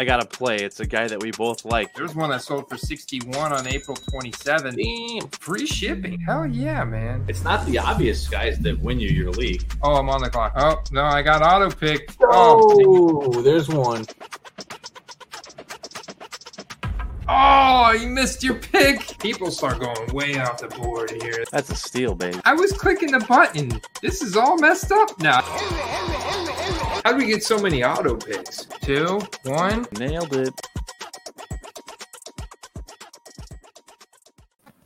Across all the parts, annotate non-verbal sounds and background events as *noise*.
I gotta play. It's a guy that we both like. There's one that sold for 61 on April 27th. Damn. Free shipping. Hell yeah, man. It's not the obvious guys that win you your league. Oh, I'm on the clock. Oh, no, I got auto pick. Oh, Oh, there's one. oh, you missed your pick. People start going way off the board here. That's a steal, baby. I was clicking the button. This is all messed up now. How do we get so many auto picks? Two, one. Nailed it.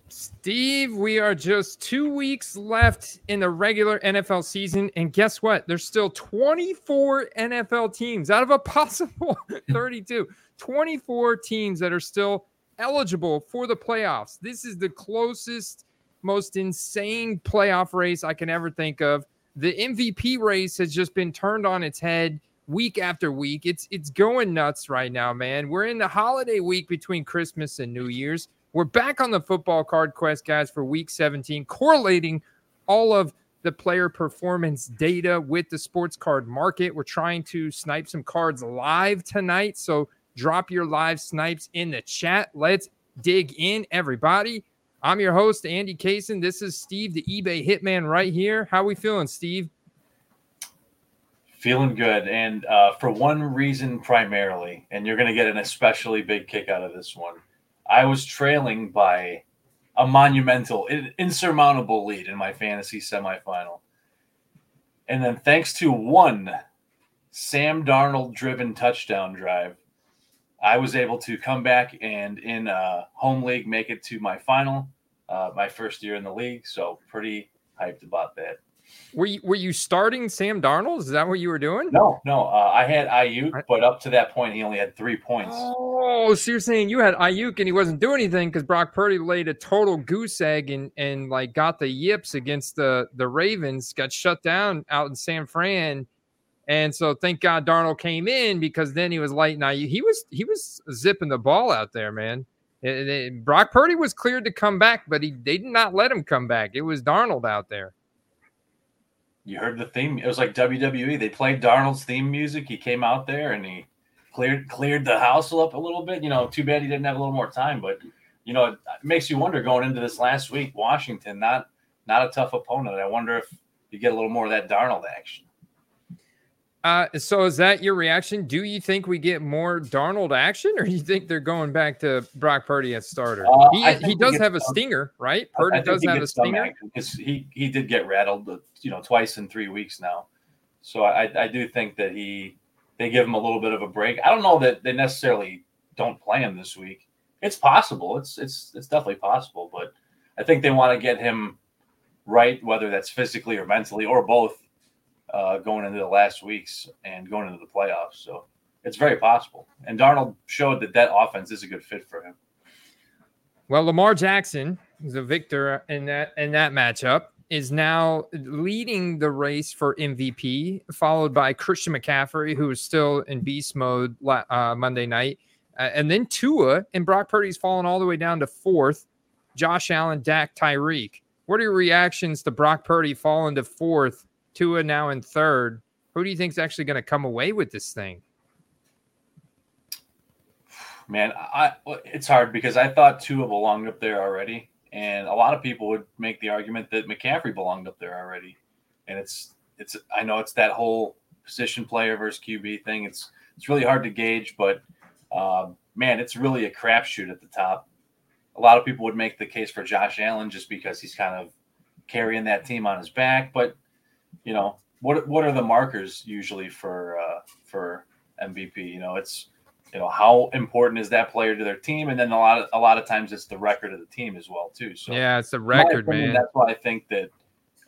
Steve, we are just two weeks left in the regular NFL season. And guess what? There's still 24 NFL teams out of a possible *laughs* 32. 24 teams that are still eligible for the playoffs. This is the closest, most insane playoff race I can ever think of. The MVP race has just been turned on its head week after week. It's it's going nuts right now, man. We're in the holiday week between Christmas and New Year's. We're back on the football card quest, guys, for week 17, correlating all of the player performance data with the sports card market. We're trying to snipe some cards live tonight. So drop your live snipes in the chat. Let's dig in, everybody. I'm your host, Andy Kaysen. This is Steve, the eBay hitman, right here. How we feeling, Steve? Feeling good. And uh, for one reason primarily, and you're going to get an especially big kick out of this one. I was trailing by a monumental, insurmountable lead in my fantasy semifinal. And then, thanks to one Sam Darnold driven touchdown drive, I was able to come back and in a home league make it to my final, uh, my first year in the league. So, pretty hyped about that. Were you, were you starting Sam Darnold? Is that what you were doing? No, no, uh, I had Aiyuk, but up to that point, he only had three points. Oh, so you're saying you had Aiyuk and he wasn't doing anything because Brock Purdy laid a total goose egg and and like got the yips against the the Ravens, got shut down out in San Fran, and so thank God Darnold came in because then he was lighting Aiyuk. He was he was zipping the ball out there, man. It- it- Brock Purdy was cleared to come back, but he they did not let him come back. It was Darnold out there. You heard the theme. It was like WWE. They played Darnold's theme music. He came out there and he cleared cleared the house up a little bit. You know, too bad he didn't have a little more time, but you know, it makes you wonder going into this last week. Washington, not not a tough opponent. I wonder if you get a little more of that Darnold action. Uh, so is that your reaction? Do you think we get more Darnold action, or do you think they're going back to Brock Purdy as starter? Uh, he he does have a some- stinger, right? Purdy does have a stinger. action 'cause he he did get rattled, uh, you know, twice in three weeks now. So I I do think that he they give him a little bit of a break. I don't know that they necessarily don't play him this week. It's possible. It's it's it's definitely possible, but I think they want to get him right, whether that's physically or mentally or both, uh, going into the last weeks and going into the playoffs. So it's very possible. And Darnold showed that that offense is a good fit for him. Well, Lamar Jackson is a victor in that in that matchup. Is now leading the race for MVP, followed by Christian McCaffrey, who is still in beast mode uh, Monday night, uh, and then Tua and Brock Purdy's fallen all the way down to fourth. Josh Allen, Dak, Tyreek. What are your reactions to Brock Purdy falling to fourth? Tua now in third. Who do you think is actually going to come away with this thing? Man, I it's hard because I thought Tua belonged up there already, and a lot of people would make the argument that McCaffrey belonged up there already. And it's it's I know it's that whole position player versus QB thing. It's it's really hard to gauge, but um, man, it's really a crapshoot at the top. A lot of people would make the case for Josh Allen just because he's kind of carrying that team on his back. But you know, what what are the markers usually for uh, for MVP? You know, it's you know how important is that player to their team, and then a lot of a lot of times it's the record of the team as well too. So yeah, it's my record, opinion, man. That's why I think that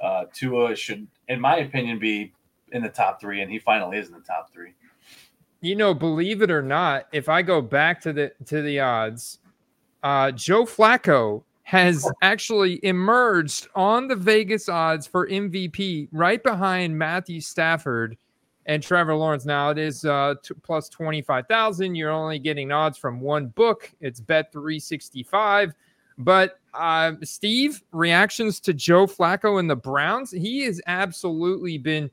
uh, Tua should, in my opinion, be in the top three, and he finally is in the top three. you know, believe it or not, if I go back to the to the odds, uh, Joe Flacco has actually emerged on the Vegas odds for MVP, right behind Matthew Stafford and Trevor Lawrence. Now it is uh, t- plus twenty five thousand. You're only getting odds from one book. It's Bet three sixty five. But uh, Steve, reactions to Joe Flacco and the Browns, he has absolutely been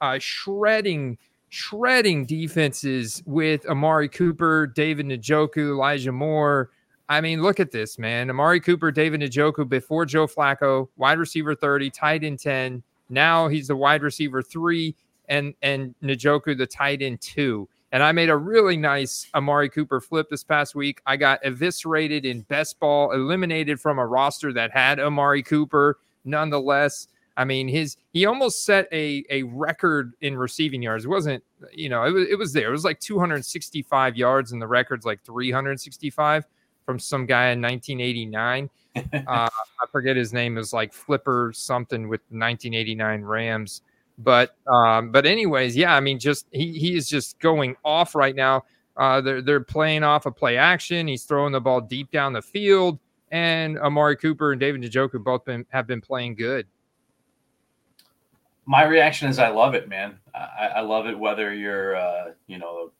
uh, shredding shredding defenses with Amari Cooper, David Njoku, Elijah Moore. I mean, look at this, man. Amari Cooper, David Njoku before Joe Flacco, wide receiver 30, tight end 10. Now he's the wide receiver three, and and Njoku the tight end two. And I made a really nice Amari Cooper flip this past week. I got eviscerated in best ball, eliminated from a roster that had Amari Cooper. Nonetheless, I mean, his he almost set a a record in receiving yards. It wasn't, you know, it was it was there. It was like 265 yards, and the record's like 365 from some guy in 1989. *laughs* uh, I forget his name. is like Flipper something with 1989 Rams. But um, but anyways, yeah. I mean, just he he is just going off right now. Uh, they're they're playing off a play action. He's throwing the ball deep down the field, and Amari Cooper and David Njoku both been have been playing good my reaction is I love it, man. I, I love it whether you're uh, you know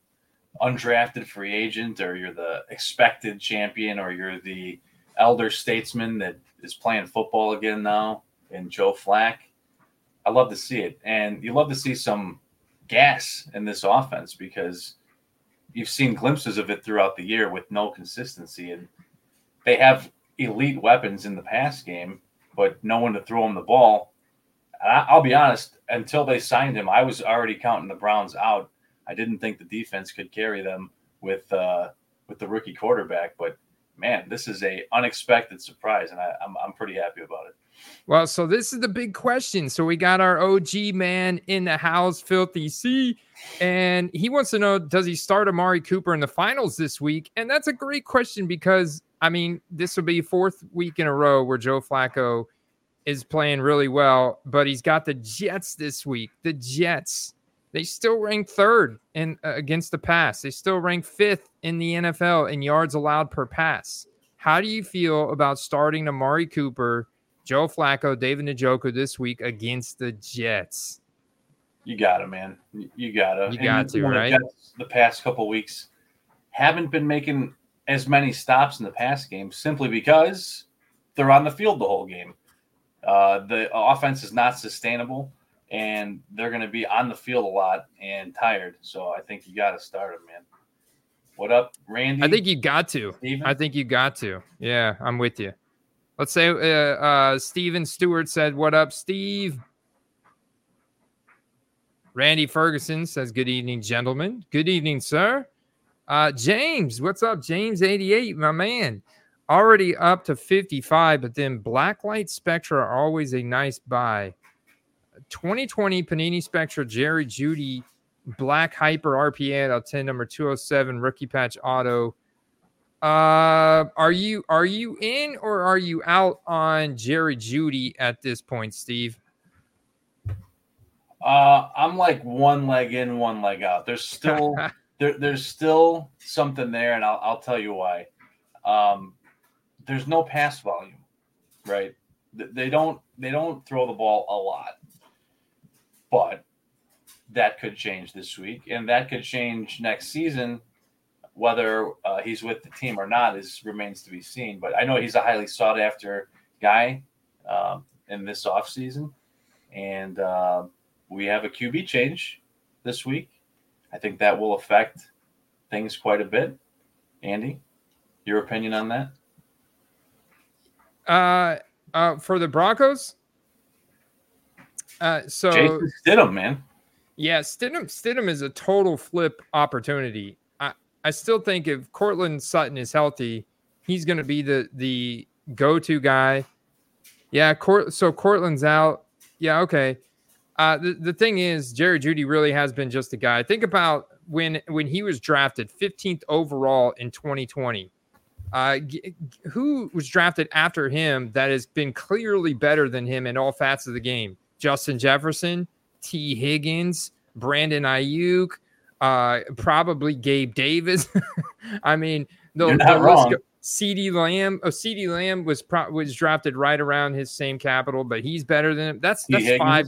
undrafted free agent or you're the expected champion or you're the elder statesman that is playing football again now in Joe Flack. I love to see it. And you love to see some gas in this offense because you've seen glimpses of it throughout the year with no consistency. And they have elite weapons in the pass game, but no one to throw them the ball. I'll be honest, until they signed him, I was already counting the Browns out. I didn't think the defense could carry them with uh, with the rookie quarterback. But man, this is a unexpected surprise, and I, I'm I'm pretty happy about it. Well, so this is the big question. So we got our OG man in the house, Filthy C, and he wants to know: Does he start Amari Cooper in the finals this week? And that's a great question because I mean, this will be fourth week in a row where Joe Flacco is playing really well, but he's got the Jets this week. The Jets, they still rank third in uh, against the pass. They still rank fifth in the NFL in yards allowed per pass. How do you feel about starting Amari Cooper, Joe Flacco, David Njoku this week against the Jets? You got to, man. You got to. You got to, right? The, the past couple weeks haven't been making as many stops in the pass game simply because they're on the field the whole game. Uh, the offense is not sustainable, and they're going to be on the field a lot and tired. So I think you got to start them, man. What up, Randy? I think you got to. Steven? I think you got to. Yeah, I'm with you. Let's say uh, uh, Steven Stewart said, "What up, Steve?" Randy Ferguson says, "Good evening, gentlemen. Good evening, sir." Uh, James, what's up, James? Eighty-eight, my man already up to 55, but then Blacklight Spectra are always a nice buy. 2020 Panini Spectra Jerry Jeudy Black Hyper RPA out 10 number 207 rookie patch auto. Uh, are you are you in or are you out on Jerry Jeudy at this point, Steve? Uh, I'm like one leg in, one leg out. There's still *laughs* there, there's still something there, and I'll, I'll tell you why. Um, there's no pass volume, right? They don't they don't throw the ball a lot, but that could change this week, and that could change next season. Whether uh, he's with the team or not is remains to be seen. But I know he's a highly sought after guy um, in this offseason. and uh, we have a QB change this week. I think that will affect things quite a bit. Andy, your opinion on that? Uh, uh, for the Broncos. Uh, so Jason Stidham, man. Yeah, Stidham. Stidham is a total flip opportunity. I I still think if Courtland Sutton is healthy, he's going to be the the go to guy. Yeah, Court. So Courtland's out. Yeah, okay. Uh, the, the thing is, Jerry Jeudy really has been just a guy. Think about when when he was drafted 15th overall in 2020. Uh, who was drafted after him that has been clearly better than him in all facets of the game? Justin Jefferson, Tee Higgins, Brandon Aiyuk, uh, probably Gabe Davis. *laughs* I mean, the, You're not the wrong. CeeDee Lamb, oh, CeeDee Lamb was pro- was drafted right around his same capital, but he's better than him. That's that's five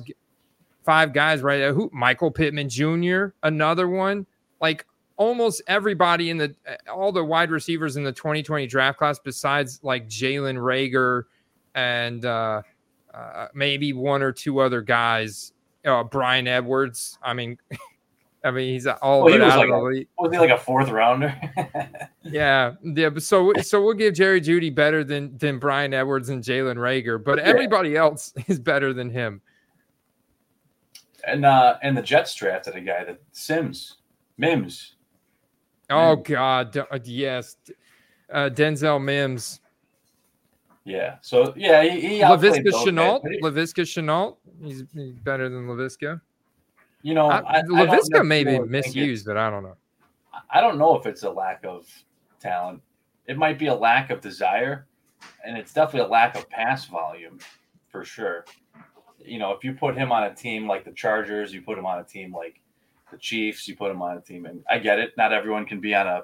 five guys right there. Who Michael Pittman Jr. Another one. Like almost everybody in the all the wide receivers in the 2020 draft class besides like Jalen Reagor and uh, uh, maybe one or two other guys. Uh, Bryan Edwards. I mean, *laughs* I mean, he's all Well, he was out like a- league. Was he like a fourth rounder? *laughs* Yeah, yeah. But so so we'll give Jerry Jeudy better than than Bryan Edwards and Jalen Reagor, but Yeah. everybody else *laughs* is better than him. and uh and the Jets drafted a guy that Sims, Mims. Oh Mm. God, uh, yes, uh, Denzel Mims, Yeah. So yeah, he, he Laviska Shenault. Laviska Shenault. He's, he's better than Laviska. You know, I, I, I don't may be misused, but I don't know. I don't know if it's a lack of talent. It might be a lack of desire, and it's definitely a lack of pass volume, for sure. You know, if you put him on a team like the Chargers, you put him on a team like the Chiefs, you put him on a team, and I get it. Not everyone can be on a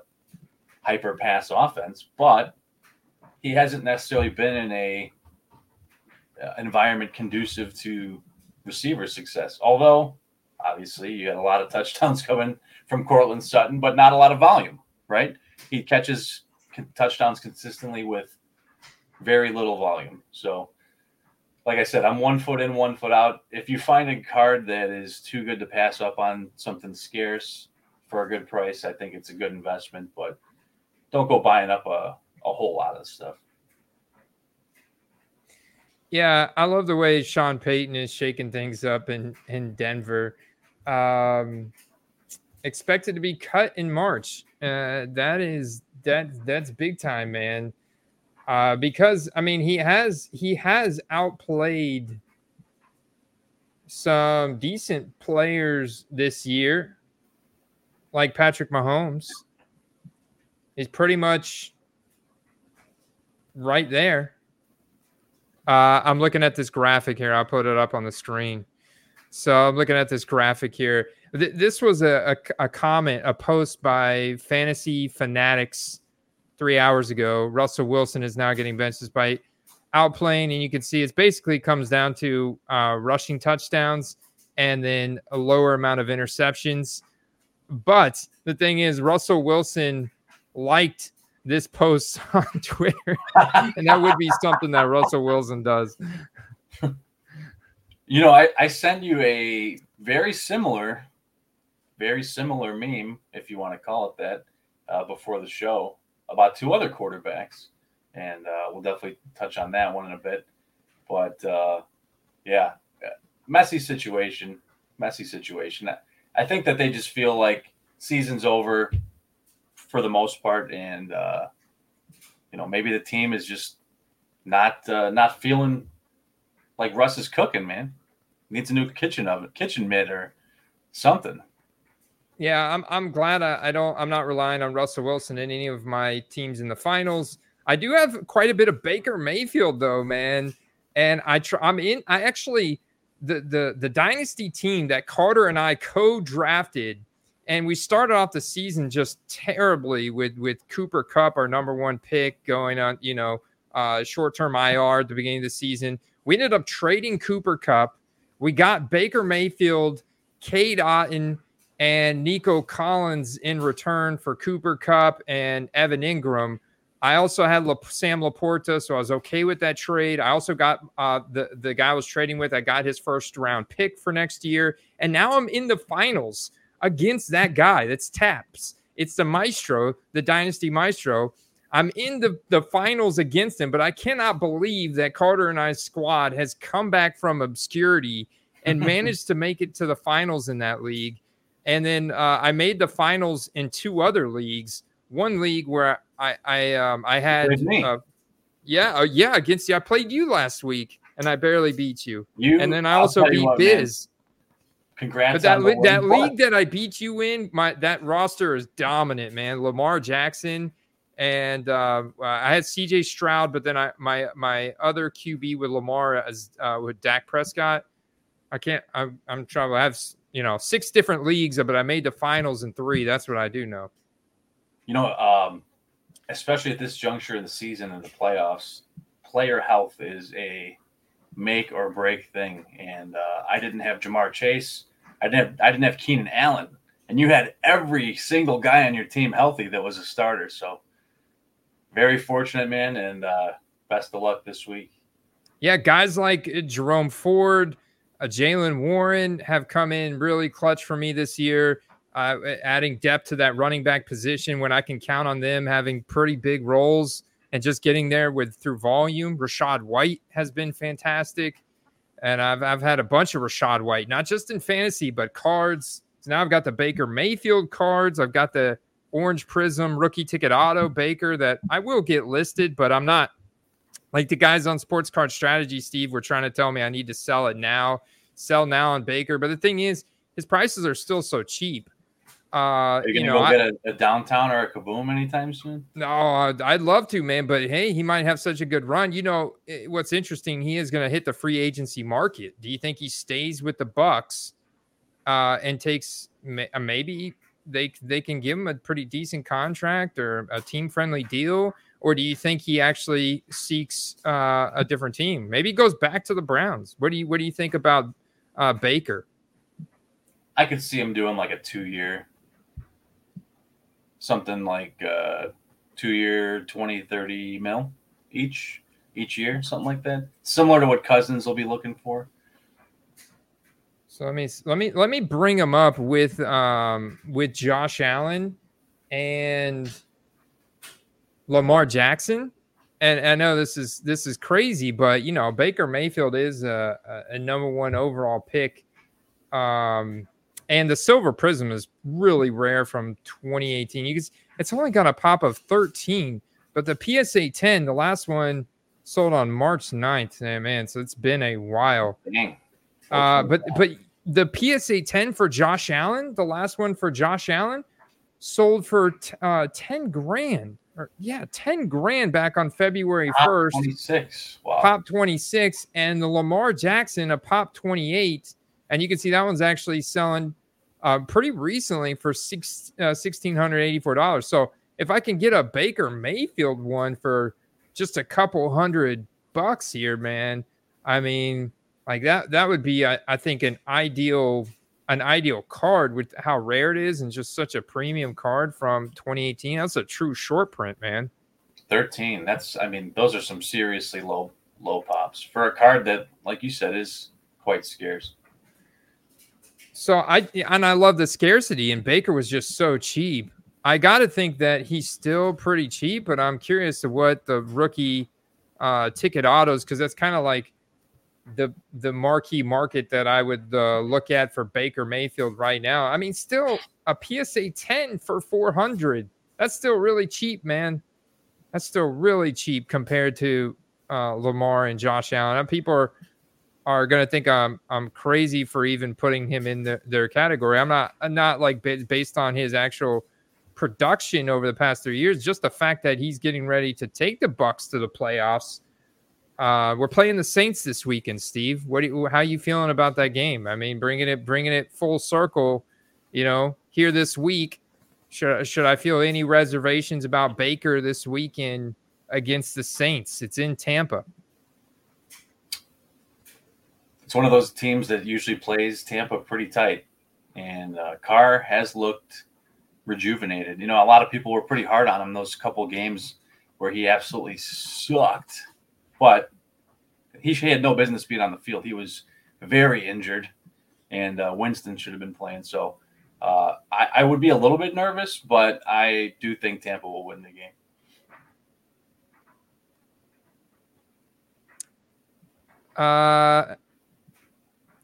hyper pass offense, but he hasn't necessarily been in a uh, environment conducive to receiver success. Although, obviously, you had a lot of touchdowns *laughs* coming from Courtland Sutton, but not a lot of volume, right? He catches touchdowns consistently with very little volume. So, like I said, I'm one foot in, one foot out. If you find a card that is too good to pass up on something scarce for a good price, I think it's a good investment, but don't go buying up a, a whole lot of stuff. Yeah, I love the way Sean Payton is shaking things up in in Denver. Um, expected to be cut in March. Uh, that is that that's big time, man. Uh, because I mean he has he has outplayed some decent players this year, like Patrick Mahomes. He's pretty much right there. Uh, I'm looking at this graphic here. I'll put it up on the screen. So I'm looking at this graphic here. Th- this was a, a, a comment, a post by Fantasy Fanatics three hours ago. Russell Wilson is now getting benched despite outplaying, and you can see it's basically comes down to uh, rushing touchdowns and then a lower amount of interceptions. But the thing is, Russell Wilson liked this post *laughs* on Twitter and that would be something that Russell Wilson does. *laughs* You know, I, I sent you a very similar, very similar meme, if you want to call it that, uh, before the show about two other quarterbacks. And uh, we'll definitely touch on that one in a bit. But uh, yeah, messy situation, messy situation. I think that they just feel like season's over for the most part. And, uh, you know, maybe the team is just not uh, not feeling like Russ is cooking, man. Needs a new kitchen oven, kitchen mitt, or something. Yeah, I'm I'm glad I, I don't I'm not relying on Russell Wilson in any of my teams in the finals. I do have quite a bit of Baker Mayfield though, man. And I try I'm in I actually the the the dynasty team that Carter and I co-drafted and we started off the season just terribly with with Cooper Kupp, our number one pick, going on, you know, uh, short-term IR at the beginning of the season. We ended up trading Cooper Kupp. We got Baker Mayfield, Cade Otton, and Nico Collins in return for Cooper Kupp and Evan Engram. I also had La- Sam LaPorta, so I was okay with that trade. I also got uh, the the guy I was trading with. I got his first round pick for next year, and now I'm in the finals against that guy. That's Taps. It's the Maestro, the Dynasty Maestro. I'm in the the finals against him, but I cannot believe that Carter and I's squad has come back from obscurity and *laughs* managed to make it to the finals in that league. And then uh, I made the finals in two other leagues. One league where I I um I had uh, yeah uh, yeah against you. I played you last week and I barely beat you. You And then I also beat what, man, Biz. Congrats! But that that league that I beat you in, my that roster is dominant, man. Lamar Jackson and uh, I had C.J. Stroud, but then I my my other QB with Lamar as uh, with Dak Prescott. I can't. I'm I'm trying I have you know six different leagues, but I made the finals in three. That's what I do know. You know, um, especially at this juncture in the season and the playoffs, player health is a make or break thing. And uh, I didn't have Ja'Marr Chase. I didn't have I didn't have Keenan Allen, and you had every single guy on your team healthy that was a starter. So very fortunate, man, and uh, best of luck this week. Yeah, guys like Jerome Ford, uh, Jaylen Warren have come in really clutch for me this year. uh, adding depth to that running back position when I can count on them having pretty big roles and just getting there with through volume. Rachaad White has been fantastic. And I've, I've had a bunch of Rachaad White, not just in fantasy, but cards. So now I've got the Baker Mayfield cards. I've got the Orange Prism rookie ticket auto Baker that I will get listed, but I'm not like the guys on Sports Card Strategy, Steve, were trying to tell me I need to sell it now, sell now on Baker. But the thing is, his prices are still so cheap. Uh, Are you gonna you know, go get a, a, downtown or a kaboom anytime soon? No, I'd love to, man. But hey, he might have such a good run. You know, what's interesting? He is going to hit the free agency market. Do you think he stays with the Bucs uh, and takes uh, maybe they they can give him a pretty decent contract or a team friendly deal, or do you think he actually seeks uh, a different team? Maybe he goes back to the Browns. What do you what do you think about uh, Baker? I could see him doing like a two year something like uh, two year 20 30 mil each each year something like that. Similar to what cousins will be looking for. So let me let me let me bring them up with um with josh allen and lamar jackson. And i know this is this is crazy but you know baker mayfield is a, a number one overall pick. Um and the silver prism is really rare from 2018. You can, it's only got a pop of 13, but the PSA 10, the last one sold on March 9th. man, so it's been a while. Uh, but but the PSA 10 for Josh Allen, the last one for Josh Allen, sold for t- uh, 10 grand. Or, yeah, 10 grand back on February pop 1st. 26. Wow. Pop 26. And the Lamar Jackson, a pop 28. And you can see that one's actually selling uh, pretty recently for six uh, sixteen hundred eighty four dollars. So if I can get a Baker Mayfield one for just a couple hundred bucks here, man, I mean, like that that would be I, I think an ideal an ideal card with how rare it is and just such a premium card from 2018. That's a true short print, man. 13. That's I mean, those are some seriously low low pops for a card that, like you said, is quite scarce. So I and I love the scarcity, and Baker was just so cheap. I got to think that he's still pretty cheap, but I'm curious to what the rookie uh, ticket autos because that's kind of like the the marquee market that I would uh, look at for Baker Mayfield right now. I mean, still a PSA 10 for 400. That's still really cheap, man. That's still really cheap compared to uh, Lamar and Josh Allen. People are are going to think I'm I'm crazy for even putting him in the, their category. I'm not I'm not like based on his actual production over the past three years. Just the fact that he's getting ready to take the Bucs to the playoffs. Uh, we're playing the Saints this weekend, Steve. What you, how are you feeling about that game? I mean, bringing it bringing it full circle. You know, here this week. Should should I feel any reservations about Baker this weekend against the Saints? It's in Tampa it's one of those teams that usually plays Tampa pretty tight, and uh, Carr has looked rejuvenated. You know, a lot of people were pretty hard on him those couple games where he absolutely sucked, but he had no business being on the field. He was very injured, and uh, Winston should have been playing. So uh, I, I would be a little bit nervous, but I do think Tampa will win the game. Uh,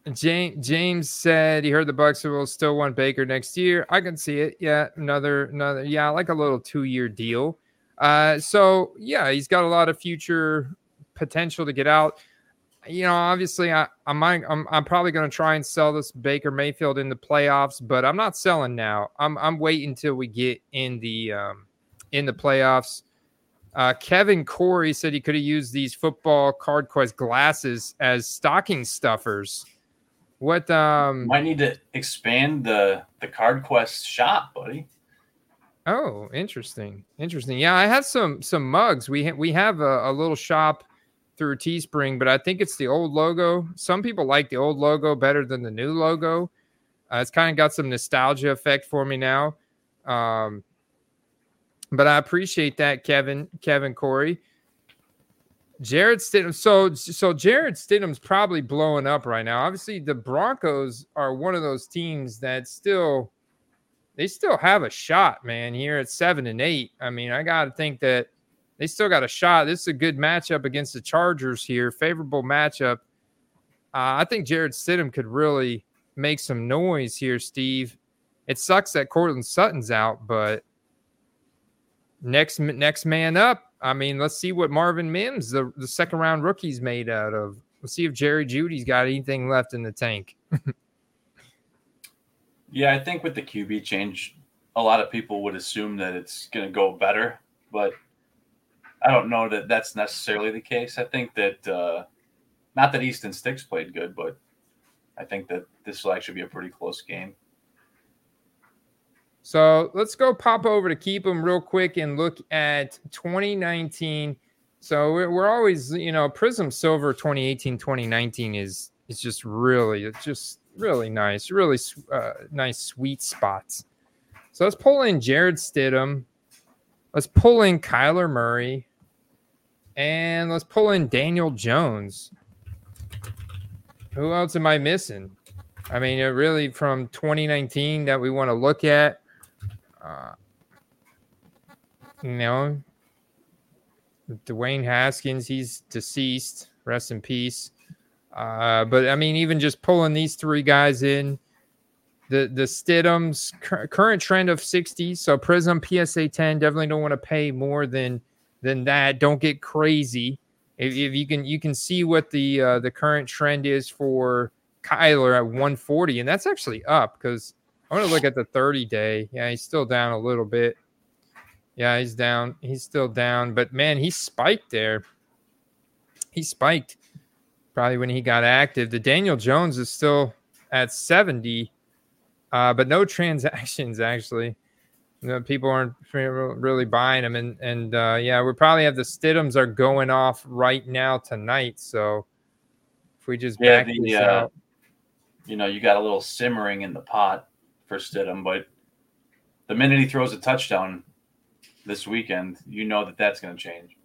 James said he heard the Bucs will still want Baker next year. I can see it. Yeah, another another yeah, like a little two year deal. Uh, so yeah, he's got a lot of future potential to get out. You know, obviously, I I might I'm I'm probably going to try and sell this Baker Mayfield in the playoffs, but I'm not selling now. I'm I'm waiting until we get in the um, in the playoffs. Uh, Kevin Corey said he could have used these football card quest glasses as stocking stuffers. What um might need to expand the the card quest shop, buddy. Oh, interesting. Interesting. Yeah, I have some some mugs. We ha- we have a, a little shop through Teespring, but I think it's the old logo. Some people like the old logo better than the new logo. Uh, it's kind of got some nostalgia effect for me now. Um, but I appreciate that, Kevin, Kevin Corey. Jarrett Stidham. So so Jarrett Stidham's probably blowing up right now. Obviously, the Broncos are one of those teams that still they still have a shot, man. Here at seven and eight, I mean, I got to think that they still got a shot. This is a good matchup against the Chargers here, favorable matchup. Uh, I think Jarrett Stidham could really make some noise here, Steve. It sucks that Courtland Sutton's out, but next next man up. I mean, let's see what Marvin Mims, the, the second round rookie's made out of. Let's see if Jerry Jeudy's got anything left in the tank. *laughs* yeah, I think with the QB change, a lot of people would assume that it's going to go better, but I don't know that that's necessarily the case. I think that uh, not that Easton Sticks played good, but I think that this will actually be a pretty close game. So let's go pop over to Keepem real quick and look at 2019. So we're, always, you know, Prism Silver 2018 2019 is is just really, it's just really nice, really uh, nice sweet spots. So let's pull in Jarrett Stidham. Let's pull in Kyler Murray. And let's pull in Daniel Jones. Who else am I missing? I mean, really from 2019 that we want to look at. Uh, you know, Dwayne Haskins, he's deceased. Rest in peace. Uh, but I mean, even just pulling these three guys in, the the Stidham's current trend of 60. So Prism PSA 10 definitely don't want to pay more than than that. Don't get crazy. If, if you can you can see what the uh, the current trend is for Kyler at 140, and that's actually up because I want to look at the 30 day. Yeah, he's still down a little bit. Yeah, he's down. He's still down, but man, he spiked there. He spiked probably when he got active. The Daniel Jones is still at 70, uh, but no *laughs* transactions actually you know, people aren't really buying them. And and uh, yeah, we probably have the Stidhams are going off right now tonight. So if we just yeah, the, uh, out, you know, you got a little simmering in the pot for Stidham, but the minute he throws a touchdown this weekend, you know that that's going to change.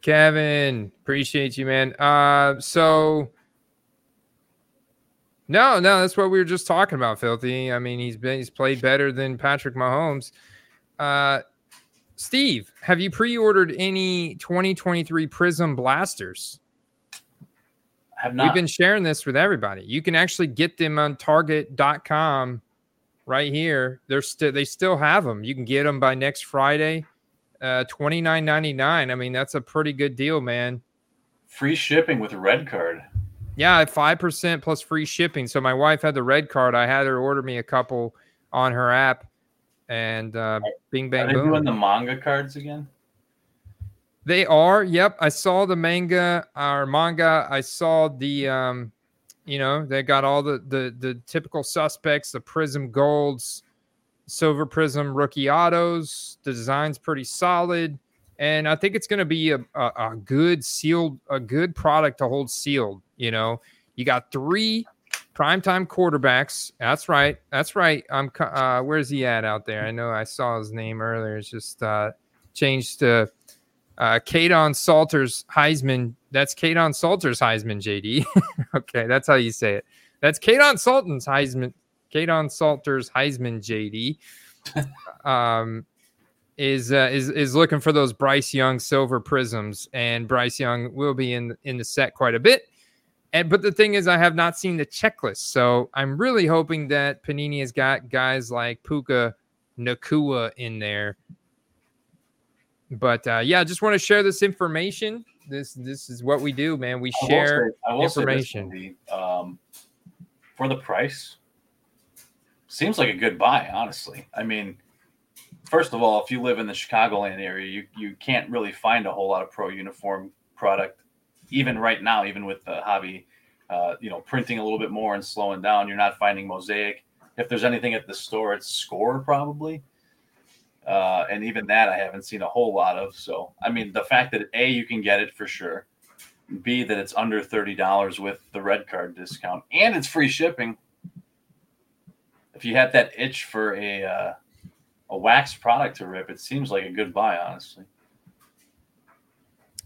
Kevin, appreciate you, man. Uh, so no, no, that's what we were just talking about, Filthy. I mean, he's been he's played better than Patrick Mahomes. Uh, Steve, have you pre-ordered any 2023 Prism blasters? Have not. We've been sharing this with everybody. You can actually get them on target.com right here. They're still they still have them. You can get them by next Friday. Uh 29.99. I mean, that's a pretty good deal, man. Free shipping with a red card. Yeah, five percent plus free shipping. So my wife had the red card. I had her order me a couple on her app, and uh, Bing Bang Are Boom. doing the manga cards again? They are. Yep, I saw the manga or manga. I saw the, um, you know, they got all the the the typical suspects: the Prism Golds, Silver Prism Rookie Autos. The design's pretty solid and I think it's going to be a, a, a, good sealed, a good product to hold sealed. You know, you got three primetime quarterbacks. That's right. That's right. I'm. Uh, where's he at out there? I know I saw his name earlier. It's just uh, changed to uh, Kaidon Salters Heisman. That's Kaidon Salters Heisman. JD. *laughs* okay, that's how you say it. That's Kaidon Salters Heisman. Kaidon Salters Heisman. JD. um, is uh, is is looking for those Bryce Young silver prisms, and Bryce Young will be in in the set quite a bit. And but the thing is, I have not seen the checklist, so I'm really hoping that Panini has got guys like Puka Nacua in there. But uh, yeah, I just want to share this information. This this is what we do, man. We share I will say, I will information. Um, for the price, seems like a good buy. Honestly, I mean, first of all, if you live in the Chicagoland area, you you can't really find a whole lot of pro uniform product even right now, even with the hobby, uh, you know, printing a little bit more and slowing down, you're not finding mosaic. If there's anything at the store, it's score probably. Uh, and even that I haven't seen a whole lot of. So, I mean, the fact that A, you can get it for sure. B, that it's under $30 with the red card discount and it's free shipping. If you had that itch for a, uh, a wax product to rip, it seems like a good buy, honestly.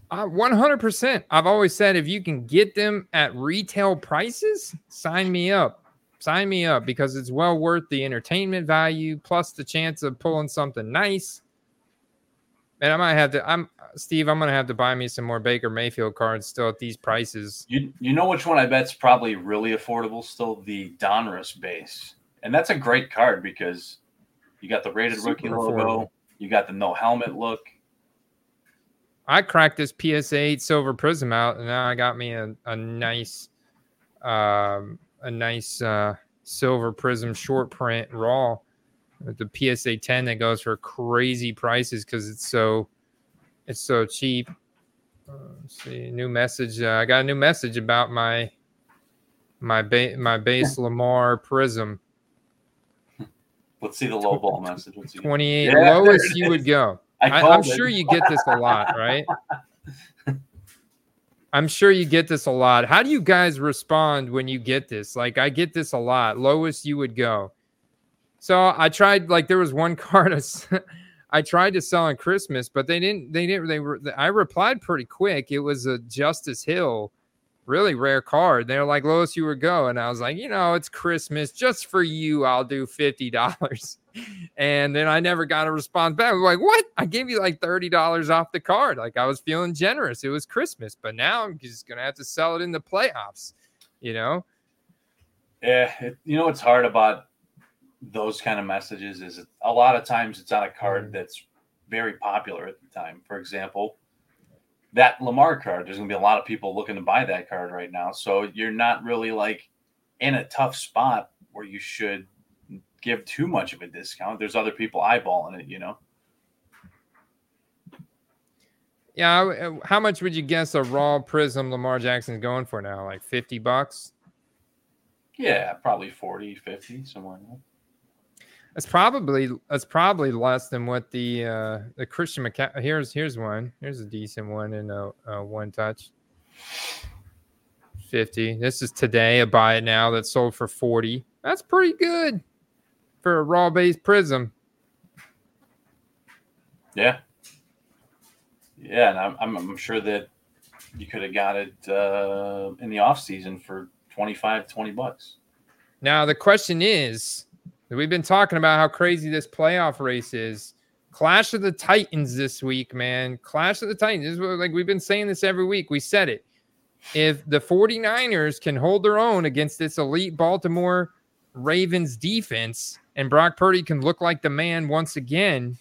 Uh, 100%. I've always said if you can get them at retail prices, sign me up. Sign me up because it's well worth the entertainment value plus the chance of pulling something nice. And I might have to. I'm Steve. I'm gonna have to buy me some more Baker Mayfield cards still at these prices. You you know which one I bet's probably really affordable still? The Donruss base, and that's a great card because you got the rated Super rookie logo, affordable. you got the no helmet look. I cracked this PSA 8 silver prism out, and now I got me a, a nice, um, a nice uh, silver prism short print raw with the PSA 10 that goes for crazy prices because it's so, it's so cheap. Uh, let's see, new message. Uh, I got a new message about my, my ba- my base Lamar prism. Let's see the low ball message. Let's 28 Yeah, there lowest you would go. I I, I'm it. sure you get this a lot, right? *laughs* I'm sure you get this a lot. How do you guys respond when you get this? Like, I get this a lot. Lowest you would go. So I tried. Like, there was one *laughs* card I tried to sell on Christmas, but they didn't. They didn't. They were. I replied pretty quick. It was a Justice Hill, really rare card. They're like, Lois, you would go, and I was like, you know, it's Christmas, just for you. I'll do fifty dollars. *laughs* And then I never got a response back. I was like, what? I gave you like $30 off the card. Like I was feeling generous. It was Christmas, but now I'm just going to have to sell it in the playoffs, you know? Yeah, it, you know what's hard about those kind of messages is a lot of times it's on a Mm. card that's very popular at the time. For example, that Lamar card, there's going to be a lot of people looking to buy that card right now. So you're not really like in a tough spot where you should give too much of a discount. There's other people eyeballing it, you know. Yeah. Uh, How much would you guess a raw prism Lamar Jackson's going for now? Like 50 bucks? Yeah, probably 40, 50, somewhere. there. That's probably that's probably less than what the uh the Christian McCa- here's here's one. Here's a decent one in a, a one touch. 50 this is today a buy it now that sold for 40 that's pretty good for a raw base prism. Yeah. Yeah, and I'm, I'm, I'm sure that you could have got it uh, in the off season for 25, 20 bucks. now the question is we've been talking about how crazy this playoff race is clash of the titans this week man clash of the titans this is what, like we've been saying this every week we said it if the 49ers can hold their own against this elite Baltimore Ravens defense and Brock Purdy can look like the man once again,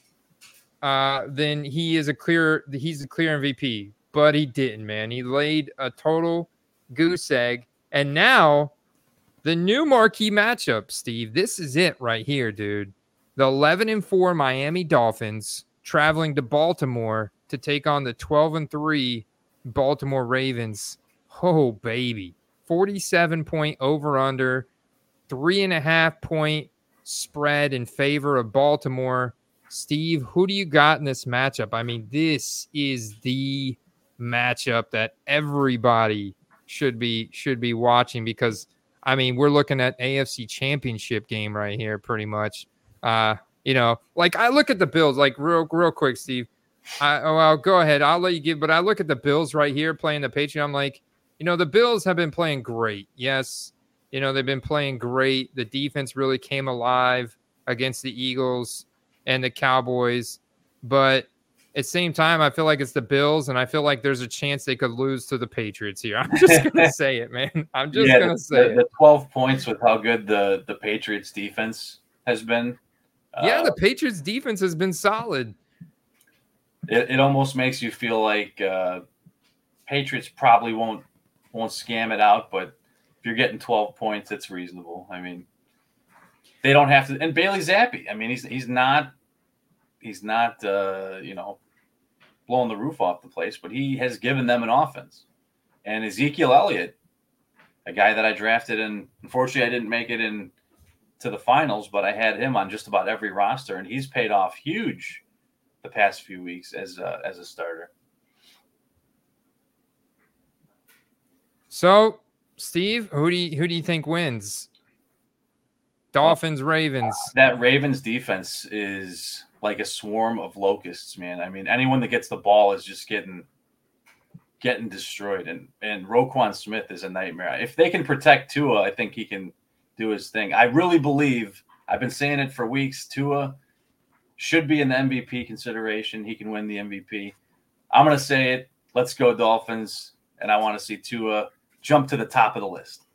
uh, then he is a clear he's a clear MVP. But he didn't, man. He laid a total goose egg. And now the new marquee matchup, Steve. This is it right here, dude. The 11 and 4 Miami Dolphins traveling to Baltimore to take on the 12 and 3 Baltimore Ravens. Oh, baby. 47 point over under, three and a half point spread in favor of Baltimore. Steve, who do you got in this matchup? I mean, this is the matchup that everybody should be should be watching because I mean, we're looking at AFC championship game right here, pretty much. Uh, you know, like I look at the Bills, like real real quick, Steve. I, oh, well, go ahead. I'll let you give, but I look at the Bills right here playing the Patriots. I'm like, you know, the Bills have been playing great. Yes, you know, they've been playing great. The defense really came alive against the Eagles and the Cowboys. But at the same time, I feel like it's the Bills, and I feel like there's a chance they could lose to the Patriots here. *laughs* I'm just going *laughs* to say it, man. I'm just Yeah, the, to say the, it. the 12 points with how good the, the Patriots defense has been. yeah, uh, the Patriots defense has been solid. it, it almost makes you feel like uh, Patriots probably won't won't scam it out, but if you're getting 12 points, it's reasonable. I mean, they don't have to. And Bailey Zappe, I mean, he's he's not he's not uh, you know blowing the roof off the place, but he has given them an offense. And Ezekiel Elliott, a guy that I drafted, and unfortunately I didn't make it in to the finals, but I had him on just about every roster, and he's paid off huge the past few weeks as a, as a starter. So, Steve, who do you, who do you think wins? Dolphins, Ravens. That Ravens defense is like a swarm of locusts, man. I mean, anyone that gets the ball is just getting getting destroyed, and and Roquan Smith is a nightmare. If they can protect Tua, I think he can do his thing. I really believe. I've been saying it for weeks. Tua should be in the MVP consideration. He can win the MVP. I'm to say it. Let's go Dolphins, and I want to see Tua jump to the top of the list.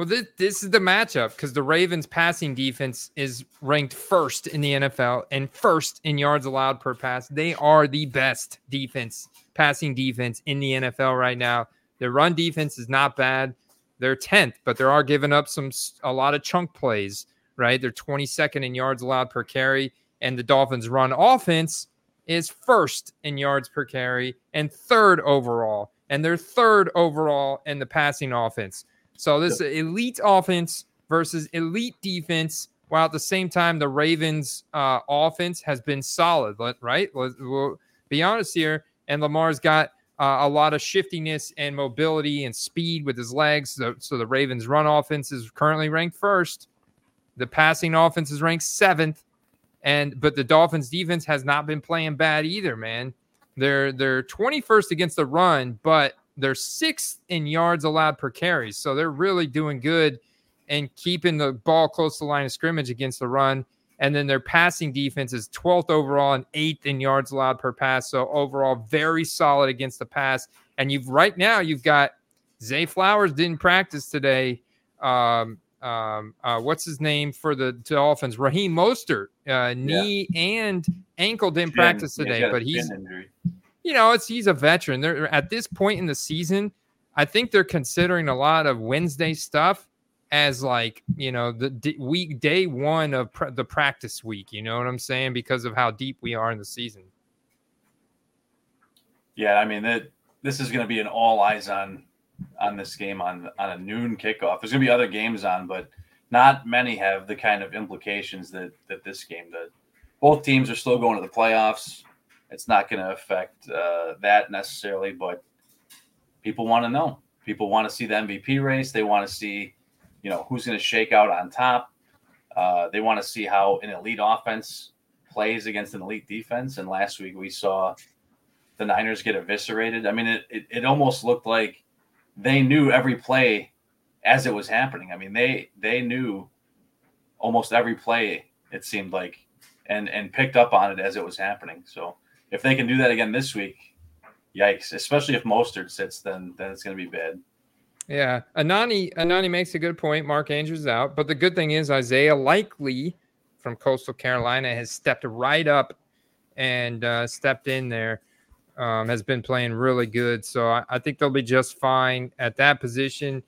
Well, this, this is the matchup because the Ravens' passing defense is ranked first in the NFL and first in yards allowed per pass. They are the best defense, passing defense in the NFL right now. Their run defense is not bad. They're 10th, but they are giving up some a lot of chunk plays, right? They're 22nd in yards allowed per carry, and the Dolphins' run offense is first in yards per carry and third overall, and they're third overall in the passing offense. So this yep. elite offense versus elite defense, while at the same time the Ravens' uh, offense has been solid, right? Let's, we'll be honest here. And Lamar's got uh, a lot of shiftiness and mobility and speed with his legs. So, so the Ravens' run offense is currently ranked first. The passing offense is ranked seventh, and but the Dolphins' defense has not been playing bad either. Man, they're they're 21st against the run, but they're sixth in yards allowed per carry. So they're really doing good and keeping the ball close to the line of scrimmage against the run. And then their passing defense is 12th overall and eighth in yards allowed per pass. So overall, very solid against the pass. And you've right now you've got Zay Flowers didn't practice today. Um, um, uh, what's his name for the Dolphins? Raheem Mostert, uh, knee yeah. and ankle didn't practice today, but he's you know, it's he's a veteran. They're at this point in the season. I think they're considering a lot of Wednesday stuff as like you know the d- week day one of pr- the practice week. You know what I'm saying? Because of how deep we are in the season. Yeah, I mean that this is going to be an all eyes on on this game on on a noon kickoff. There's going to be other games on, but not many have the kind of implications that that this game does. Both teams are still going to the playoffs it's not going to affect uh, that necessarily, but people want to know. People want to see the MVP race. They want to see, you know, who's going to shake out on top. Uh, they want to see how an elite offense plays against an elite defense. And last week we saw the Niners get eviscerated. I mean, it, it, it almost looked like they knew every play as it was happening. I mean, they they knew almost every play. It seemed like, and and picked up on it as it was happening. So if they can do that again this week, yikes! Especially if Mostert sits, then then it's going to be bad. Yeah, Anani Anani makes a good point. Mark Andrews out, but the good thing is Isaiah Likely from Coastal Carolina has stepped right up and uh, stepped in there. Um, has been playing really good, so I, I think they'll be just fine at that position.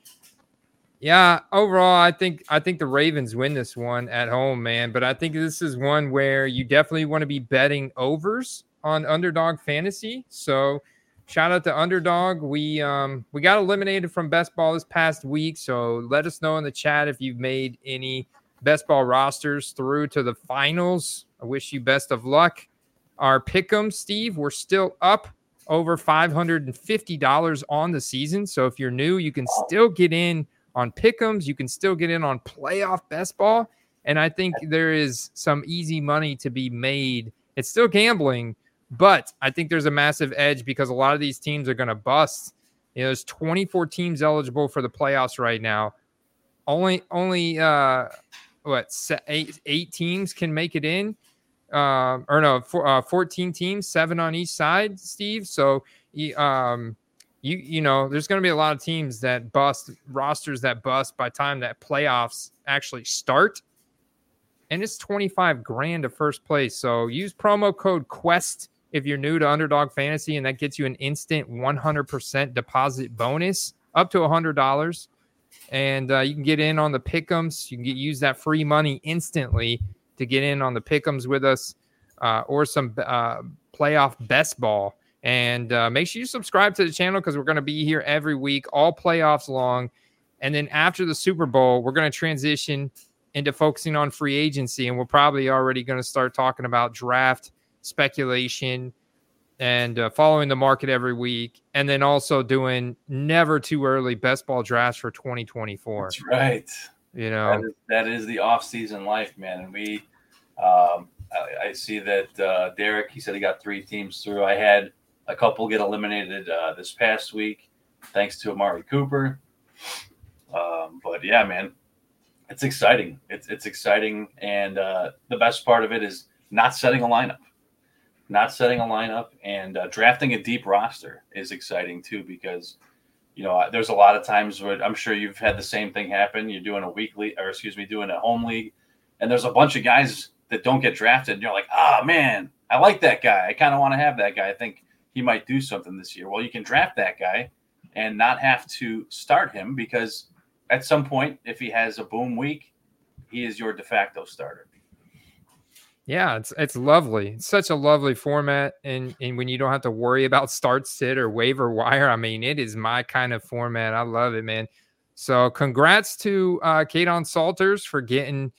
Yeah, overall, I think I think the Ravens win this one at home, man. But I think this is one where you definitely want to be betting overs on Underdog Fantasy. So shout out to Underdog. We um we got eliminated from best ball this past week. So let us know in the chat if you've made any best ball rosters through to the finals. I wish you best of luck. Our pick'em, Steve, we're still up over $550 on the season. So if you're new, you can still get in on pick'ems. You can still get in on playoff best ball. And I think there is some easy money to be made. It's still gambling, but I think there's a massive edge because a lot of these teams are going to bust. You know, there's 24 teams eligible for the playoffs right now. Only, only, uh, what, eight, eight teams can make it in. Uh, or no, four, uh, 14 teams, seven on each side, Steve. So, um, you you know, there's going to be a lot of teams that bust rosters that bust by time that playoffs actually start. And it's 25 grand to first place. So use promo code QUEST if you're new to Underdog Fantasy, and that gets you an instant 100% deposit bonus up to $100. And uh, you can get in on the pick'ems. You can get, use that free money instantly to get in on the pick'ems with us uh, or some uh, playoff best ball. And uh, make sure you subscribe to the channel because we're going to be here every week, all playoffs long. And then after the Super Bowl, we're going to transition into focusing on free agency. And we're probably already going to start talking about draft speculation and uh, following the market every week, and then also doing never too early best ball drafts for 2024. That's right. You know, that is, that is the off season life, man. And we, um, I, I, see that uh, Derek, he said he got three teams through. I had a couple get eliminated uh, this past week, thanks to Amari Cooper. Um, but yeah, man, it's exciting. It's it's exciting, and uh, the best part of it is not setting a lineup, not setting a lineup, and uh, drafting a deep roster is exciting too because you know there's a lot of times where I'm sure you've had the same thing happen. You're doing a weekly, or excuse me, doing a home league, and there's a bunch of guys that don't get drafted, and you're like, oh, man, I like that guy. I kind of want to have that guy. I think he might do something this year. Well, you can draft that guy and not have to start him because at some point, if he has a boom week, he is your de facto starter. Yeah, it's it's lovely. It's such a lovely format, and and when you don't have to worry about start sit or waiver wire, I mean, it is my kind of format. I love it, man. So, congrats to uh, Kaidon Salters for getting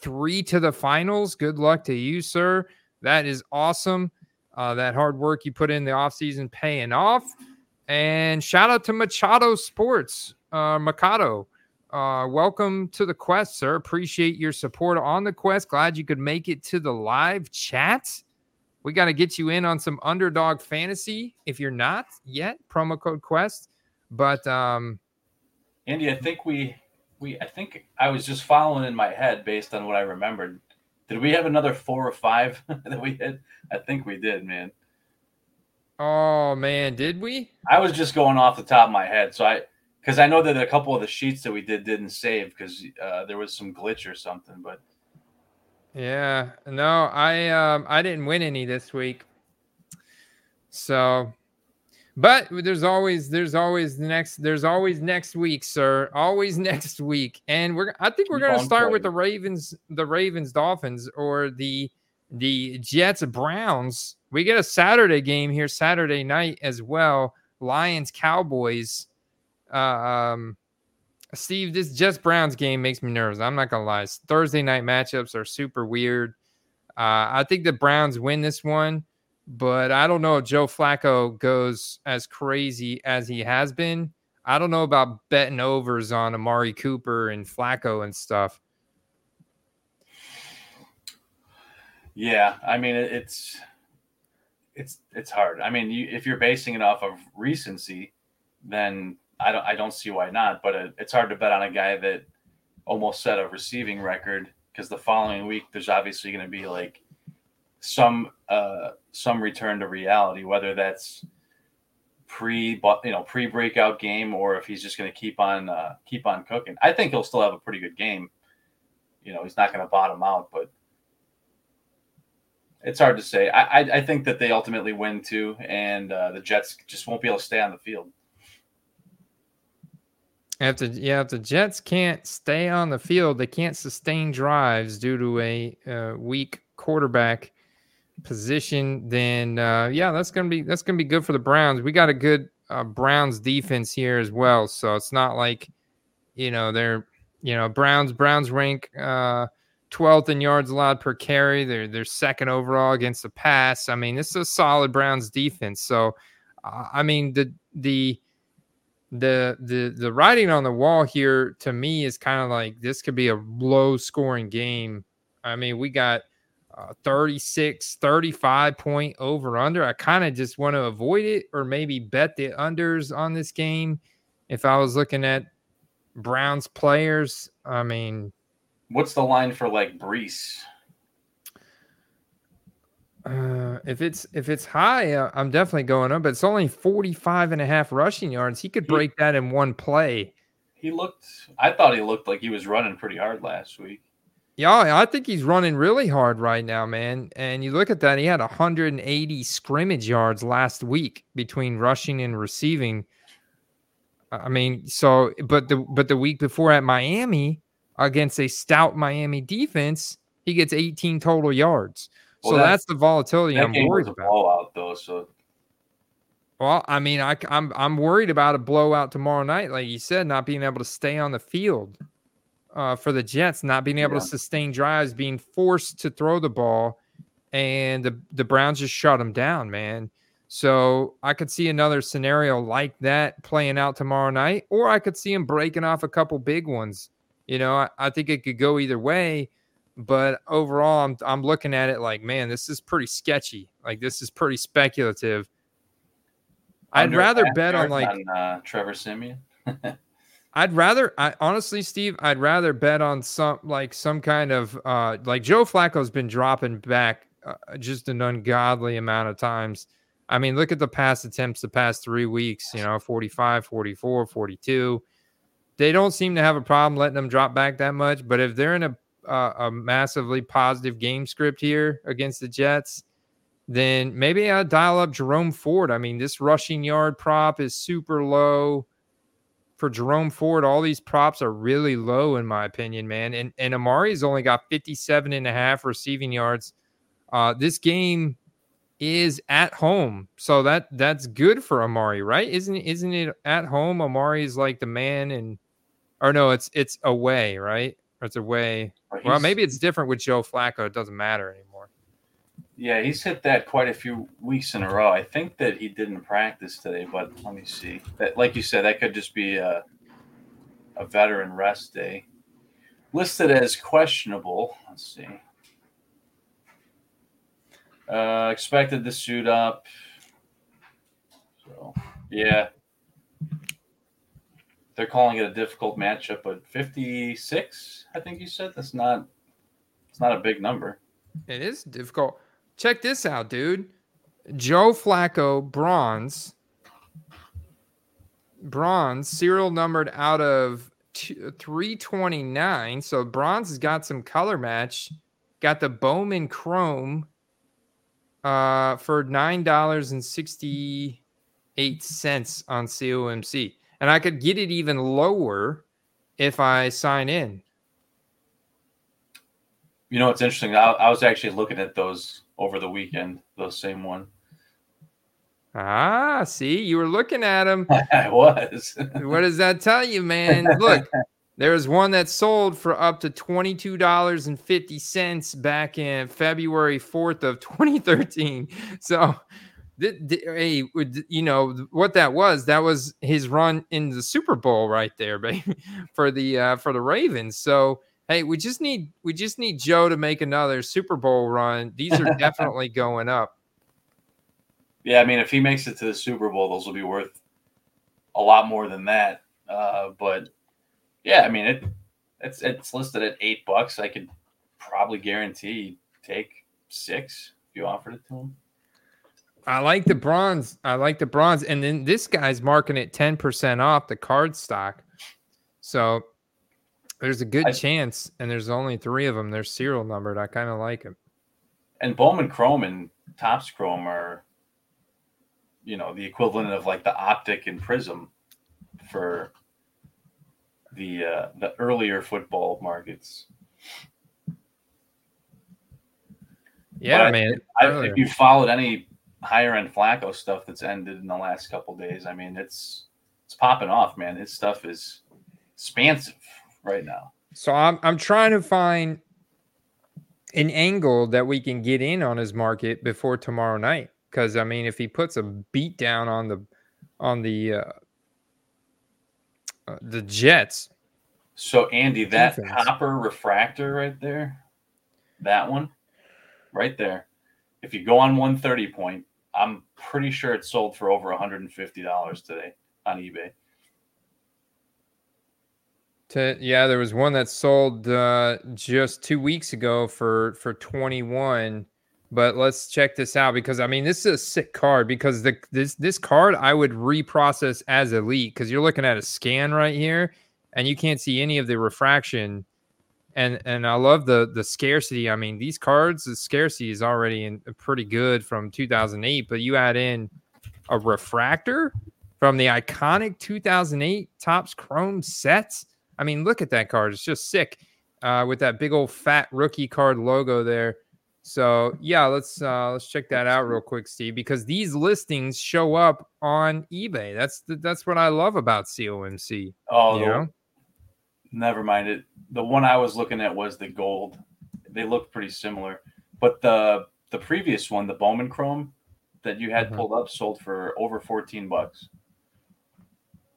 three to the finals. Good luck to you, sir. That is awesome. Uh, that hard work you put in the offseason paying off. And shout out to Machado Sports, uh. Uh, welcome to the quest, sir. Appreciate your support on the quest. Glad you could make it to the live chat. We got to get you in on some underdog fantasy. If you're not yet, promo code quest. But um, Andy, I think we we I think I was just following in my head based on what I remembered. Did we have another four or five *laughs* that we hit? I think we did, man. Oh man, did we? I was just going off the top of my head, so I because I know that a couple of the sheets that we did didn't save because uh, there was some glitch or something. But yeah, no, I um I didn't win any this week, so but there's always there's always the next there's always next week, sir. Always *laughs* next week. And we're I think we're gonna start with the Ravens, the Ravens Dolphins, or the the Jets Browns. We get a Saturday game here Saturday night as well. Lions Cowboys. Uh, um Steve, this Jets Browns game makes me nervous. I'm not gonna lie. Thursday night matchups are super weird. Uh, I think the Browns win this one but I don't know if Joe Flacco goes as crazy as he has been. I don't know about betting overs on Amari Cooper and Flacco and stuff. Yeah, I mean it's it's it's hard. I mean, you, if you're basing it off of recency, then I don't I don't see why not. But it, it's hard to bet on a guy that almost set a receiving record because the following week there's obviously going to be like some uh, some return to reality, whether that's pre you know pre breakout game or if he's just going to keep on uh, keep on cooking. I think he'll still have a pretty good game. You know, he's not going to bottom out, but it's hard to say. I, I, I think that they ultimately win too, and uh, the Jets just won't be able to stay on the field. If the yeah, if the Jets can't stay on the field, they can't sustain drives due to a uh, weak quarterback position, then uh, yeah, that's gonna be that's gonna be good for the Browns. We got a good uh, Browns defense here as well, so it's not like you know they're you know Browns Browns rank uh, 12th in yards allowed per carry. They're they're second overall against the pass. I mean, this is a solid Browns defense. So, uh, I mean the the the the the writing on the wall here to me is kind of like this could be a low scoring game. I mean, we got uh, 36, 35 point over under. I kind of just want to avoid it or maybe bet the unders on this game. If I was looking at Browns players, I mean, what's the line for like Breece? Uh, if it's if it's high, uh, I'm definitely going up. But it's only 45 and a half rushing yards. He could break he, that in one play. He looked. I thought he looked like he was running pretty hard last week. Yeah, I think he's running really hard right now, man. And you look at that, he had 180 scrimmage yards last week between rushing and receiving. I mean, so but the but the week before at Miami against a stout Miami defense, he gets 18 total yards. Well, so that's, the volatility that I'm worried about. Blowout though, so well, I mean, I, I'm I'm worried about a blowout tomorrow night, like you said, not being able to stay on the field uh, for the Jets, not being able yeah. to sustain drives, being forced to throw the ball, and the the Browns just shut them down, man. So I could see another scenario like that playing out tomorrow night, or I could see him breaking off a couple big ones. You know, I, I think it could go either way. But overall, I'm I'm looking at it like, man, this is pretty sketchy. Like this is pretty speculative. I'd rather bet on like uh, Trevor Siemian. *laughs* I'd rather I honestly Steve, I'd rather bet on some like some kind of uh like Joe Flacco's been dropping back uh, just an ungodly amount of times. I mean, look at the pass attempts the past 3 weeks, you know, 45, 44, 42. They don't seem to have a problem letting them drop back that much, but if they're in a uh, a massively positive game script here against the Jets, then maybe I'll dial up Jerome Ford. I mean, this rushing yard prop is super low for Jerome Ford. All these props are really low, in my opinion, man. And and Amari's only got 57 and a half receiving yards. Uh, this game is at home, so that that's good for Amari, right? Isn't isn't it at home? Amari is like the man, and or no, it's it's away, right? Or it's away. But Well, he's- maybe it's different with Joe Flacco. It doesn't matter anymore. Yeah, he's hit that quite a few weeks in a row. I think that he didn't practice today, but let me see. That, like you said, that could just be a, a veteran rest day. Listed as questionable. Let's see. Uh, expected to suit up. So, yeah. They're calling it a difficult matchup, but 56, I think you said. That's not. It's not a big number. It is difficult. Check this out, dude. Joe Flacco, bronze. Bronze, serial numbered out of 329. So bronze has got some color match. Got the Bowman Chrome uh, for $9.68 on COMC. And I could get it even lower if I sign in. You know, it's interesting. I, I was actually looking at those over the weekend, those same one. Ah, see, you were looking at them. *laughs* I was. *laughs* what does that tell you, man? Look, there's one that sold for up to $22.50 back in February 4th of 2013. So, hey, you know what that was? That was his run in the Super Bowl right there, *laughs* baby, for the uh, for the Ravens. So, hey, we just need we just need Joe to make another Super Bowl run. These are *laughs* definitely going up. yeah, I mean, if he makes it to the Super Bowl, those will be worth a lot more than that. Uh, but yeah, I mean, it it's it's listed at eight bucks. I could probably guarantee take six if you offered it to him. I like the bronze. I like the bronze. And then this guy's marking it 10% off the card stock. So there's a good I- chance. And there's only three of them. They're serial numbered. I kind of like it. And Bowman Chrome and Topps Chrome are, you know, the equivalent of like the optic and prism for the uh, the earlier football markets. Yeah, But man. I, if you followed any higher end Flacco stuff that's ended in the last couple days, I mean, it's it's popping off, man. His stuff is expansive right now. So I'm I'm trying to find an angle that we can get in on his market before tomorrow night. Because I mean, if he puts a beat down on the on the uh, uh, the Jets, So Andy, that Defense. copper refractor right there, that one, right there. If you go on 130 point, I'm pretty sure it sold for over 150 dollars today on eBay. Yeah, there was one that sold uh, just two weeks ago for for twenty one. But let's check this out because I mean this is a sick card because the this this card I would reprocess as elite because you're looking at a scan right here and you can't see any of the refraction. And and I love the the scarcity. I mean these cards the scarcity is already in pretty good from 2008, but you add in a refractor from the iconic 2008 Topps Chrome sets. I mean, look at that card. It's just sick uh, with that big old fat rookie card logo there. So yeah, let's uh, let's check that out real quick, Steve, because these listings show up on eBay. That's the, that's what I love about COMC. Oh, You know? Never mind it. The one I was looking at was the gold. They look pretty similar, but the the previous one, the Bowman Chrome that you had Mhm. pulled up, sold for over 14 bucks.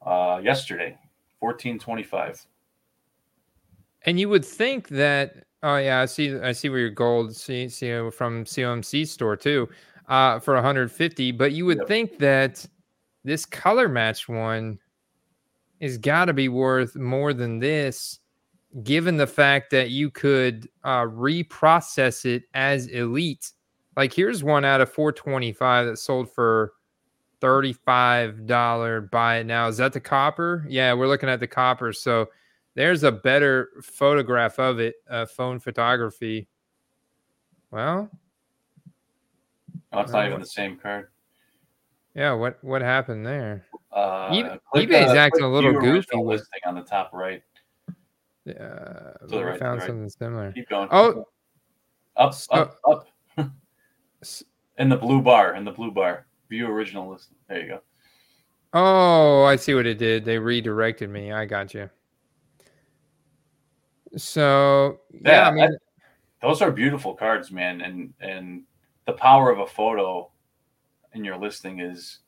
Uh, yesterday, 14.25. And you would think that. Oh yeah, I see. I see where your gold. See, see uh, from COMC store too, uh, for 150. But you would Yep. think that this color match one is got to be worth more than this, given the fact that you could uh, reprocess it as elite. Like here's one out of 425 that sold for $35 buy it now. Is that the copper? Yeah, we're looking at the copper. So there's a better photograph of it, uh, phone photography. Well, Oh, it's not even the same card. Yeah, what what happened there? Uh, click, eBay's uh, acting a little goofy with- listing on the top right. Yeah, the we right, found right. something similar. Keep going. Oh. keep up, So- up, up. *laughs* In the blue bar. In the blue bar. View original listing. There you go. Oh, I see what it did. They redirected me. I got you. So yeah, Yeah, I mean, Those are beautiful cards, man, and and the power of a photo in your listing is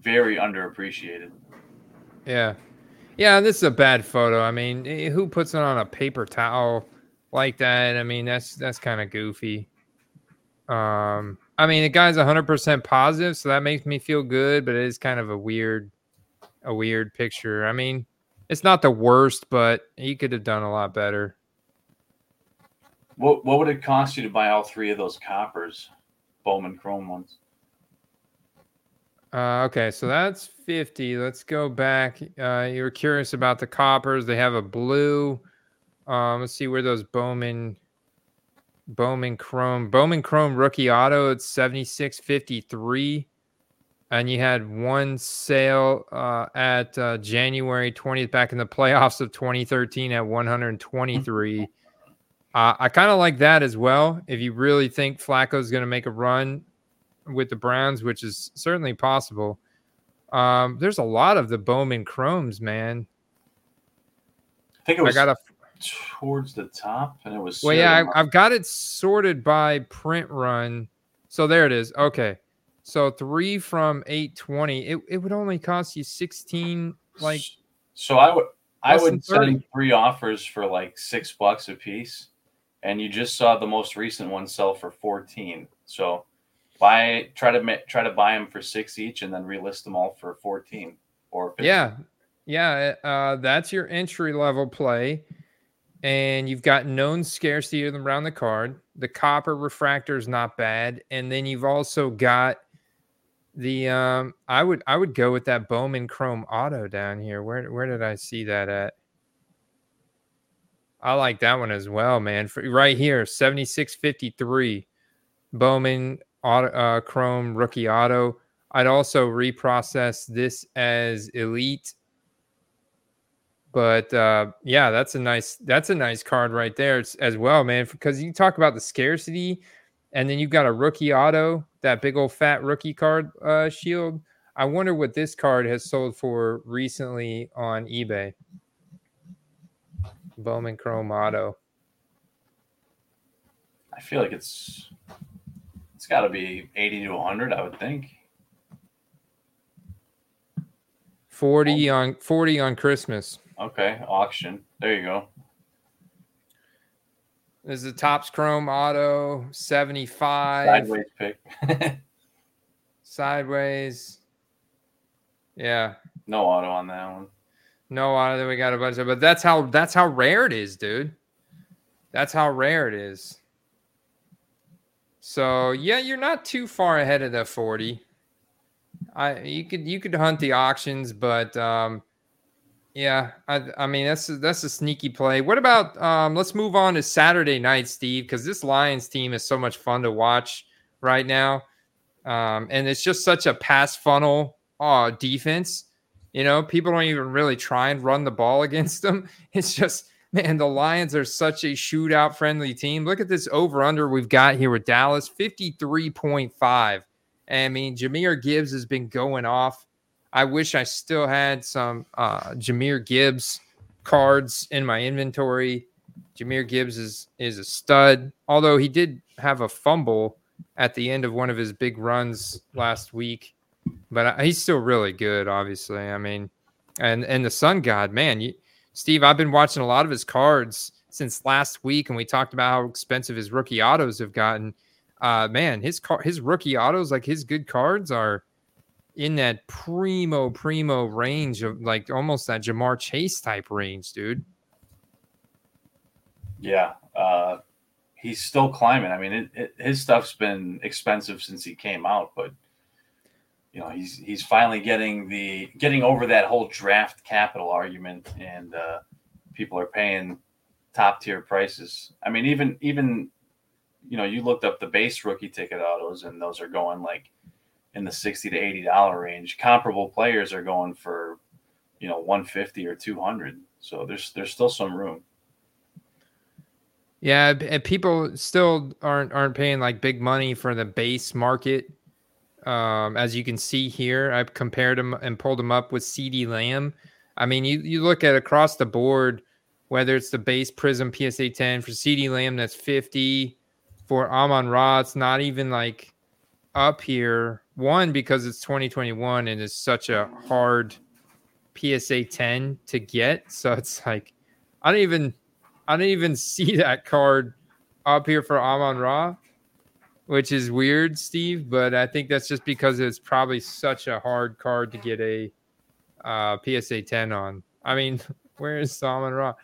very underappreciated. yeah, yeah. This is a bad photo. I mean, who puts it on a paper towel like that? I mean, that's that's kind of goofy. Um, I mean, the guy's 100% positive, so that makes me feel good, but it is kind of a weird, a weird picture. I mean, it's not the worst, but he could have done a lot better. What what would it cost you to buy all three of those coppers, Bowman Chrome ones? Uh, okay, so that's 50. Let's go back. Uh, you were curious about the coppers. They have a blue. Um, let's see where those Bowman Bowman Chrome Bowman Chrome rookie auto. It's 76.53. And you had one sale uh, at uh, January 20th back in the playoffs of 2013 at 123. Uh, I kind of like that as well. If you really think Flacco's going to make a run with the Browns, which is certainly possible. Um, there's a lot of the Bowman Chromes, man. I think it I got a towards the top, and it was. well, yeah. I, I've got it sorted by print run. So there it is. Okay, so three from eight twenty. It it would only cost you sixteen. Like so I would I would send three offers for like six bucks a piece, and you just saw the most recent one sell for fourteen. So buy try to ma- try to buy them for six each, and then relist them all for fourteen or 15. yeah, yeah. Uh, that's your entry level play, and you've got known scarcity of them around the card. The copper refractor is not bad, and then you've also got the um. I would I would go with that Bowman Chrome Auto down here. Where where did I see that at? I like that one as well, man. For, right here, seventy six fifty three, Bowman Auto uh, Chrome Rookie Auto. I'd also reprocess this as Elite but uh, yeah, that's a nice that's a nice card right there as well, man. Because you talk about the scarcity, and then you've got a rookie auto, that big old fat rookie card uh, shield. I wonder what this card has sold for recently on eBay. Bowman Chrome Auto. I feel like it's it's got to be eighty to hundred. I would think. 40 on 40 on Christmas. Okay, auction. There you go. There's the Topps Chrome Auto 75 Sideways pick. *laughs* sideways. Yeah. no auto on that one. No auto. Then we got a bunch of, but that's how that's how rare it is, dude. That's how rare it is. So yeah, you're not too far ahead of the 40. I you could you could hunt the auctions, but um yeah, I I mean that's that's a sneaky play. What about um let's move on to Saturday night, Steve, because this Lions team is so much fun to watch right now. Um, and it's just such a pass funnel uh defense. You know, people don't even really try and run the ball *laughs* against them. It's just, man, the Lions are such a shootout friendly team. Look at this over under we've got here with Dallas 53.5. I mean, Jahmyr Gibbs has been going off. I wish I still had some uh, Jahmyr Gibbs cards in my inventory. Jahmyr Gibbs is is a stud, although he did have a fumble at the end of one of his big runs last week but uh, he's still really good. Obviously, I mean, and and the Sun God, man, you, Steve, I've been watching a lot of his cards since last week, and we talked about how expensive his rookie autos have gotten. Uh, man, his car, his rookie autos, like his good cards, are in that primo primo range of like almost that Ja'Marr Chase type range, dude. Yeah, uh, he's still climbing. I mean, it, it, his stuff's been expensive since he came out, but you know, he's he's finally getting the getting over that whole draft capital argument, and uh, people are paying top tier prices. I mean, even even you know, you looked up the base rookie ticket autos, and those are going like in the sixty to eighty dollar range. Comparable players are going for you know one fifty or two hundred. So there's there's still some room. Yeah, and people still aren't aren't paying like big money for the base market. Um, as you can see here, I've compared them and pulled them up with CeeDee Lamb. I mean, you you look at across the board, whether it's the base Prism PSA 10 for CeeDee Lamb, that's 50. For Amon Ra, it's not even like up here. One because it's 2021 and it's such a hard PSA 10 to get. *laughs* So it's like I don't even I don't even see that card up here for Amon Ra, which is weird, Steve. But I think that's just because it's probably such a hard card to get a uh, PSA 10 on. I mean, *laughs* where is Amon Ra?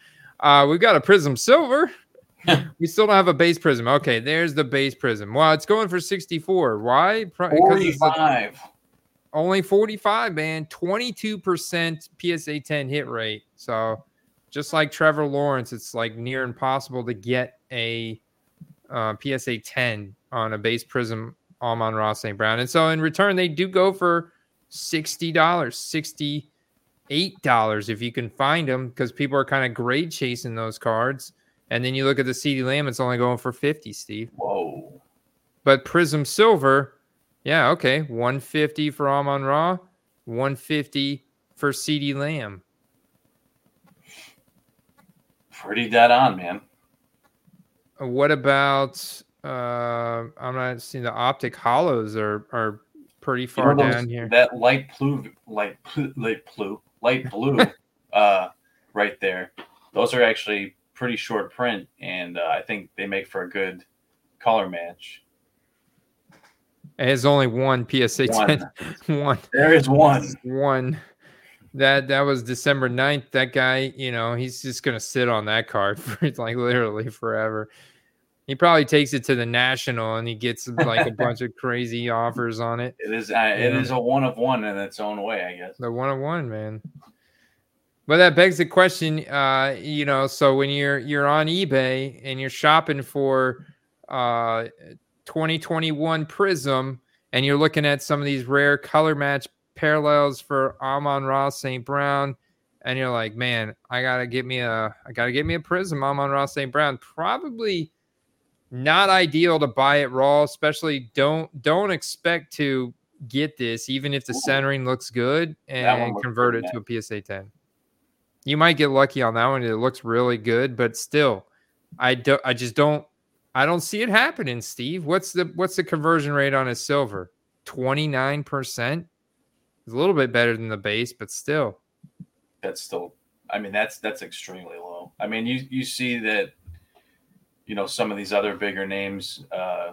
Uh, we've got a Prism Silver. *laughs* we still don't have a base Prism. Okay, there's the base Prism. Well, it's going for 64. Why? 45. Only 45, man. 22% PSA 10 hit rate. So just like Trevor Lawrence, it's like near impossible to get a uh, PSA 10 on a base prism Amon Ra St. Brown. And so in return, they do go for $60, $68 if you can find them because people are kind of grade chasing those cards. And then you look at the CeeDee Lamb, it's only going for 50, Steve. Whoa. But Prism Silver, yeah, okay. 150 for Amon Ra, 150 for CeeDee Lamb pretty dead on, man. What about? Uh, I'm not seeing the optic hollows are are pretty far you know those, down here. That light blue, light blue, light blue, light blue, *laughs* uh, right there. Those are actually pretty short print, and uh, I think they make for a good color match. It has only one PSA one. 10. *laughs* one. There is one. One that that was December 9th. That guy, you know, he's just gonna sit on that card *laughs* for like literally forever. He probably takes it to the national and he gets like a *laughs* bunch of crazy offers on it. It is uh, it is a one of one in its own way, I guess. The one of one, man. But that begs the question, uh, you know, so when you're you're on eBay and you're shopping for uh 2021 Prism and you're looking at some of these rare color match parallels for Amon Ra St. Brown, and you're like, man, I gotta get me a I gotta get me a prism Amon Ra St. Brown. Probably not ideal to buy it raw, especially don't don't expect to get this, even if the centering looks good and convert it to a PSA 10. You might get lucky on that one. It looks really good, but still, I don't I just don't I don't see it happening, Steve. What's the what's the conversion rate on a silver? 29%? It's a little bit better than the base, but still. That's still I mean that's that's extremely low. I mean you you see that you know some of these other bigger names uh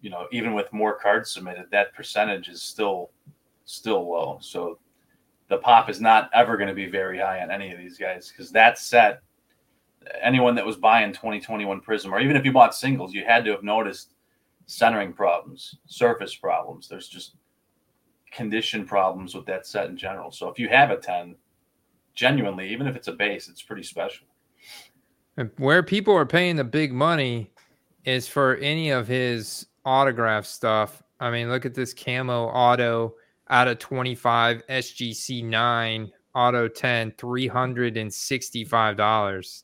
you know even with more cards submitted that percentage is still still low. So the pop is not ever going to be very high on any of these guys because that set anyone that was buying 2021 Prism or even if you bought singles you had to have noticed centering problems, surface problems. There's just condition problems with that set in general. So if you have a 10, genuinely, even if it's a base, it's pretty special. Where people are paying the big money is for any of his autograph stuff. I mean, look at this camo auto out of 25 SGC 9 auto 10 $365.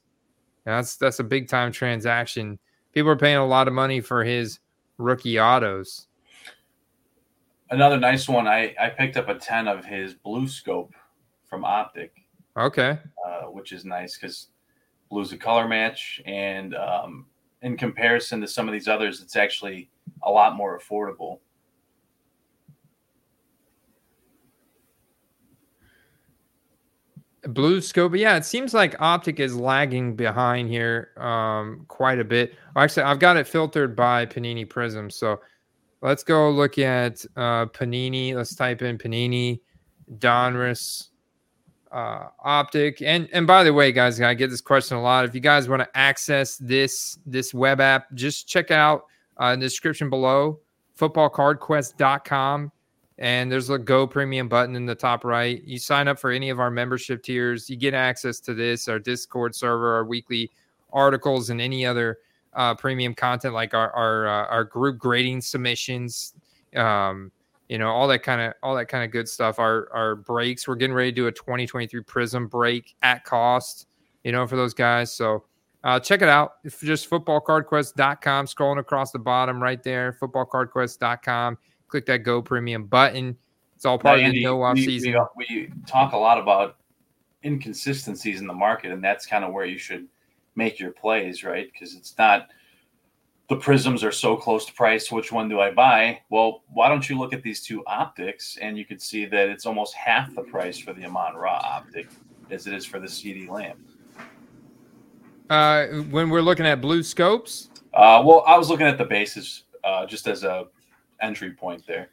That's that's a big time transaction. People are paying a lot of money for his rookie autos another nice one. I I picked up a ten of his blue scope from Optic. Okay. Uh, which is nice because blue's a color match, and um, in comparison to some of these others, it's actually a lot more affordable. Blue scope, yeah. It seems like Optic is lagging behind here um, quite a bit. Actually, I've got it filtered by Panini Prism, so let's go look at uh, Panini. Let's type in Panini Donruss uh, optic. And and by the way, guys, I get this question a lot. If you guys want to access this this web app, just check out uh, in the description below footballcardquest.com and there's a go premium button in the top right. You sign up for any of our membership tiers, you get access to this, our Discord server, our weekly articles, and any other uh, premium content like our our, uh, our group grading submissions. Um, you know all that kind of all that kind of good stuff. Our our breaks. We're getting ready to do a 2023 Prism break at cost. You know for those guys. So uh, check it out. It's just footballcardquest.com. Scrolling across the bottom right there, footballcardquest.com. Click that Go Premium button. It's all part now, of the no off season. We, we talk a lot about inconsistencies in the market, and that's kind of where you should make your plays, right? Because it's not the prisms are so close to price. Which one do I buy? Well, why don't you look at these two optics and you can see that it's almost half the price for the Amon Ra optic as it is for the CeeDee Lamb Uh, when we're looking at blue scopes? Uh, well, I was looking at the bases uh, just as a entry point there.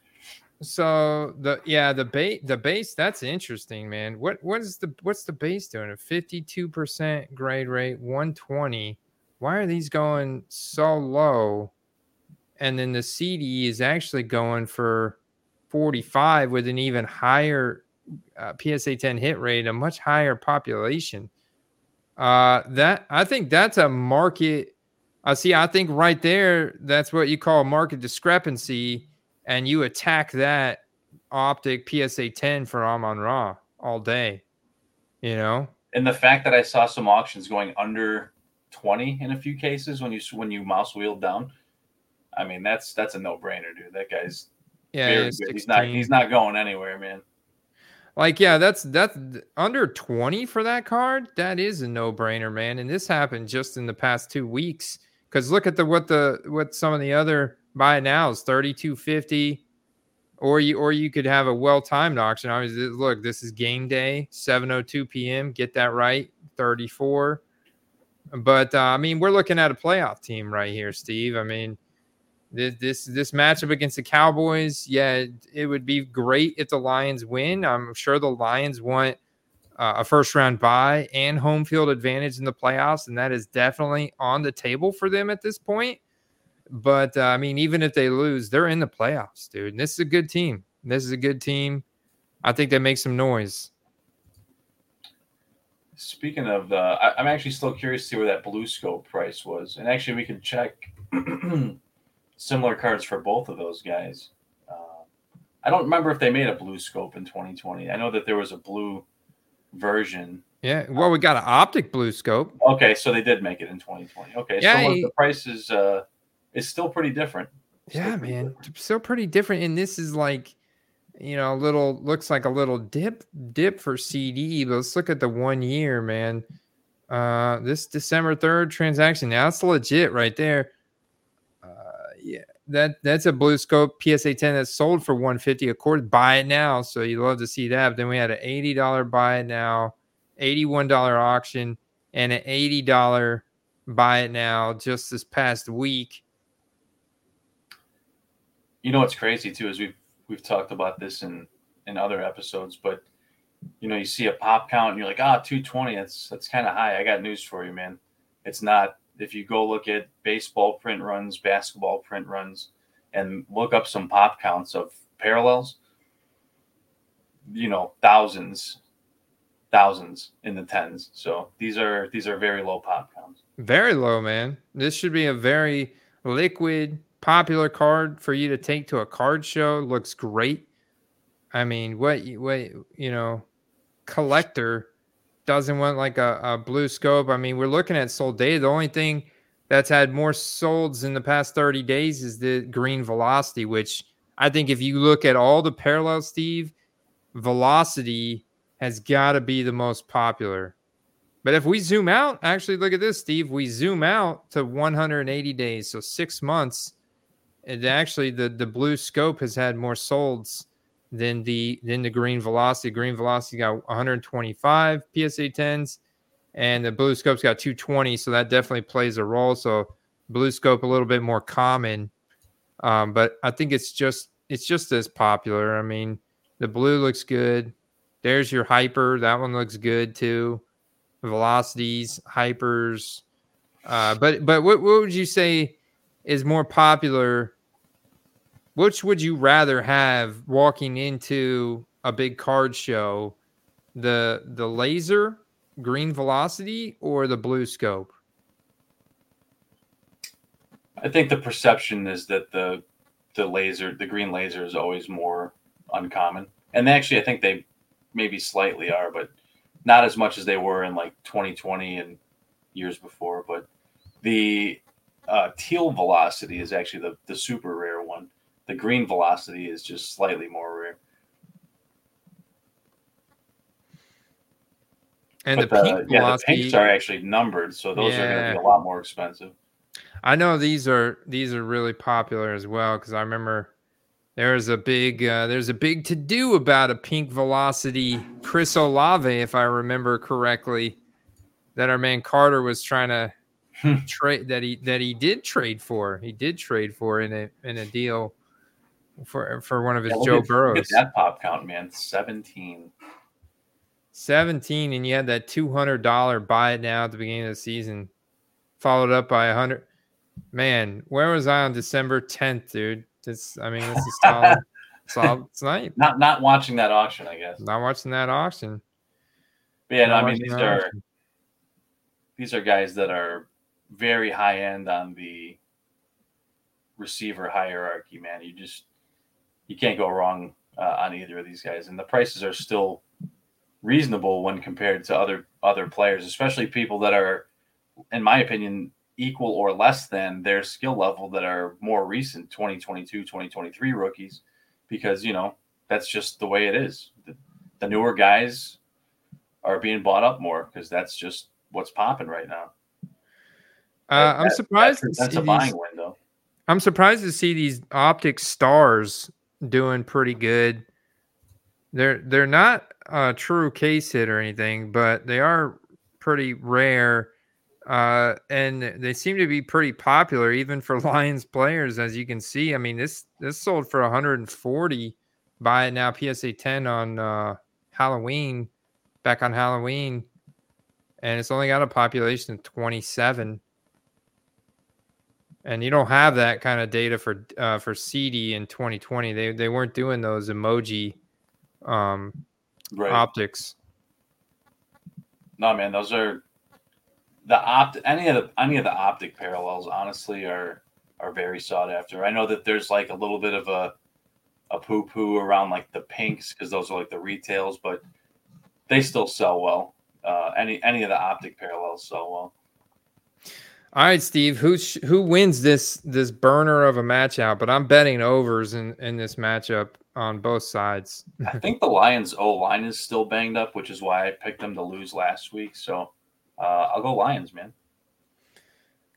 So the yeah the base the base that's interesting man. What what is the what's the base doing? A fifty two percent grade rate, one twenty why are these going so low? And then the CeeDee is actually going for 45 with an even higher uh, PSA 10 hit rate, a much higher population. Uh, that I think that's a market. I uh, see. I think right there, that's what you call market discrepancy, and you attack that optic PSA 10 for Amon Ra all day. You know, and the fact that I saw some auctions going under 20 in a few cases when you when you mouse wheel down. I mean, that's that's a no brainer, dude. That guy's yeah, very good. He's not he's not going anywhere, man. Like, yeah, that's that's under 20 for that card. That is a no brainer, man. And this happened just in the past two weeks. Because look at the what the what some of the other buy now is 3250 or you or you could have a well-timed auction. I was look, this is game day, 7:02 p.m. Get that right, 34. But uh, I mean, we're looking at a playoff team right here, Steve. I mean, this this this matchup against the Cowboys, yeah, it, would be great if the Lions win. I'm sure the Lions want uh, a first round bye and home field advantage in the playoffs, and that is definitely on the table for them at this point. But uh, I mean, even if they lose, they're in the playoffs, dude. And this is a good team. This is a good team. I think they make some noise. Speaking of the, I, am actually still curious to see where that blue scope price was, and actually we can check *clears throat* similar cards for both of those guys. Uh, I don't remember if they made a blue scope in 2020. I know that there was a blue version. Yeah, well, we got an optic blue scope. Okay, so they did make it in 2020. Okay, yeah, so he, the price is uh, is still pretty different. Yeah, pretty man, different. still pretty different. And this is like you know, a little looks like a little dip dip for CeeDee, but let's look at the one year, man. Uh, this December 3rd transaction. Now it's legit right there. Uh, yeah, that that's a blue scope PSA 10 that's sold for 150 a quarter. Buy it now. So you'd love to see that. But then we had an $80 buy it now, $81 auction, and an $80 buy it now just this past week. You know what's crazy too is we've we've talked about this in in other episodes, but you know, you see a pop count and you're like, ah, 220, that's that's kind of high. I got news for you, man. It's not. If you go look at baseball print runs, basketball print runs, and look up some pop counts of parallels, you know, thousands, thousands in the tens. So these are these are very low pop counts. Very low, man. This should be a very liquid popular card for you to take to a card show. Looks great. I mean, what what you know, collector doesn't want like a, a blue scope. I mean, we're looking at sold data. The only thing that's had more solds in the past 30 days is the green velocity, which I think if you look at all the parallels, Steve, velocity has got to be the most popular. But if we zoom out, actually look at this, Steve. We zoom out to 180 days, so six months it actually the the blue scope has had more solds than the than the green velocity. Green velocity got 125 PSA 10s, and the blue scope's got 220. So that definitely plays a role. So blue scope a little bit more common Um, but I think it's just it's just as popular. I mean, the blue looks good. There's your hyper. That one looks good too. Velocities, hypers. Uh, but but what, what would you say is more popular? Which would you rather have walking into a big card show? The the laser green velocity or the blue scope? I think the perception is that the the laser, the green laser, is always more uncommon. And actually, I think they maybe slightly are, but not as much as they were in like 2020 and years before. But the uh, teal velocity is actually the, the super rare one. The green velocity is just slightly more rare. And but the, the, pink yeah, velocity, the pinks are actually numbered, so those are going to be a lot more expensive. I know these are these are really popular as well because I remember there's a big uh, there's a big to do about a pink velocity Chris Olave, if I remember correctly, that our man Carter was trying to *laughs* trade that he that he did trade for. He did trade for in a in a deal for for one of his Yeah, Joe at- Burrows. that pop count, man. 17. 17 and you had that $200 buy it now at the beginning of the season followed up by a 100 man where was i on december 10th dude this i mean this is solid *laughs* solid tonight Not not watching that auction, I guess. not watching that auction But yeah, no, I mean these are auction. these are guys that are very high end on the receiver hierarchy, man. You just you can't go wrong uh, on either of these guys, and the prices are still reasonable when compared to other other players, especially people that are, in my opinion, equal or less than their skill level that are more recent 2022 2023 rookies. Because you know that's just the way it is. The, the newer guys are being bought up more because that's just what's popping right now. Uh, i'm surprised that's a buying these, window i'm surprised to see these optic stars doing pretty good they're they're not a true case hit or anything but they are pretty rare uh, and they seem to be pretty popular even for *laughs* Lions players, as you can see. I mean, this this sold for 140. Buy it now, PSA 10 on uh, Halloween, back on Halloween, and it's only got a population of 27. And you don't have that kind of data for uh, for CeeDee in 2020. They they weren't doing those emoji um, right optics. no man those are the opt any of the any of the optic parallels honestly are are very sought after i know that there's like a little bit of a a poo poo around like the pinks because those are like the retails but they still sell well uh any any of the optic parallels sell well All right, Steve. Who sh- who wins this this burner of a match out? But I'm betting overs in in this matchup on both sides. I *laughs* think the Lions O line is still banged up, which is why I picked them to lose last week. So uh, I'll go Lions, man.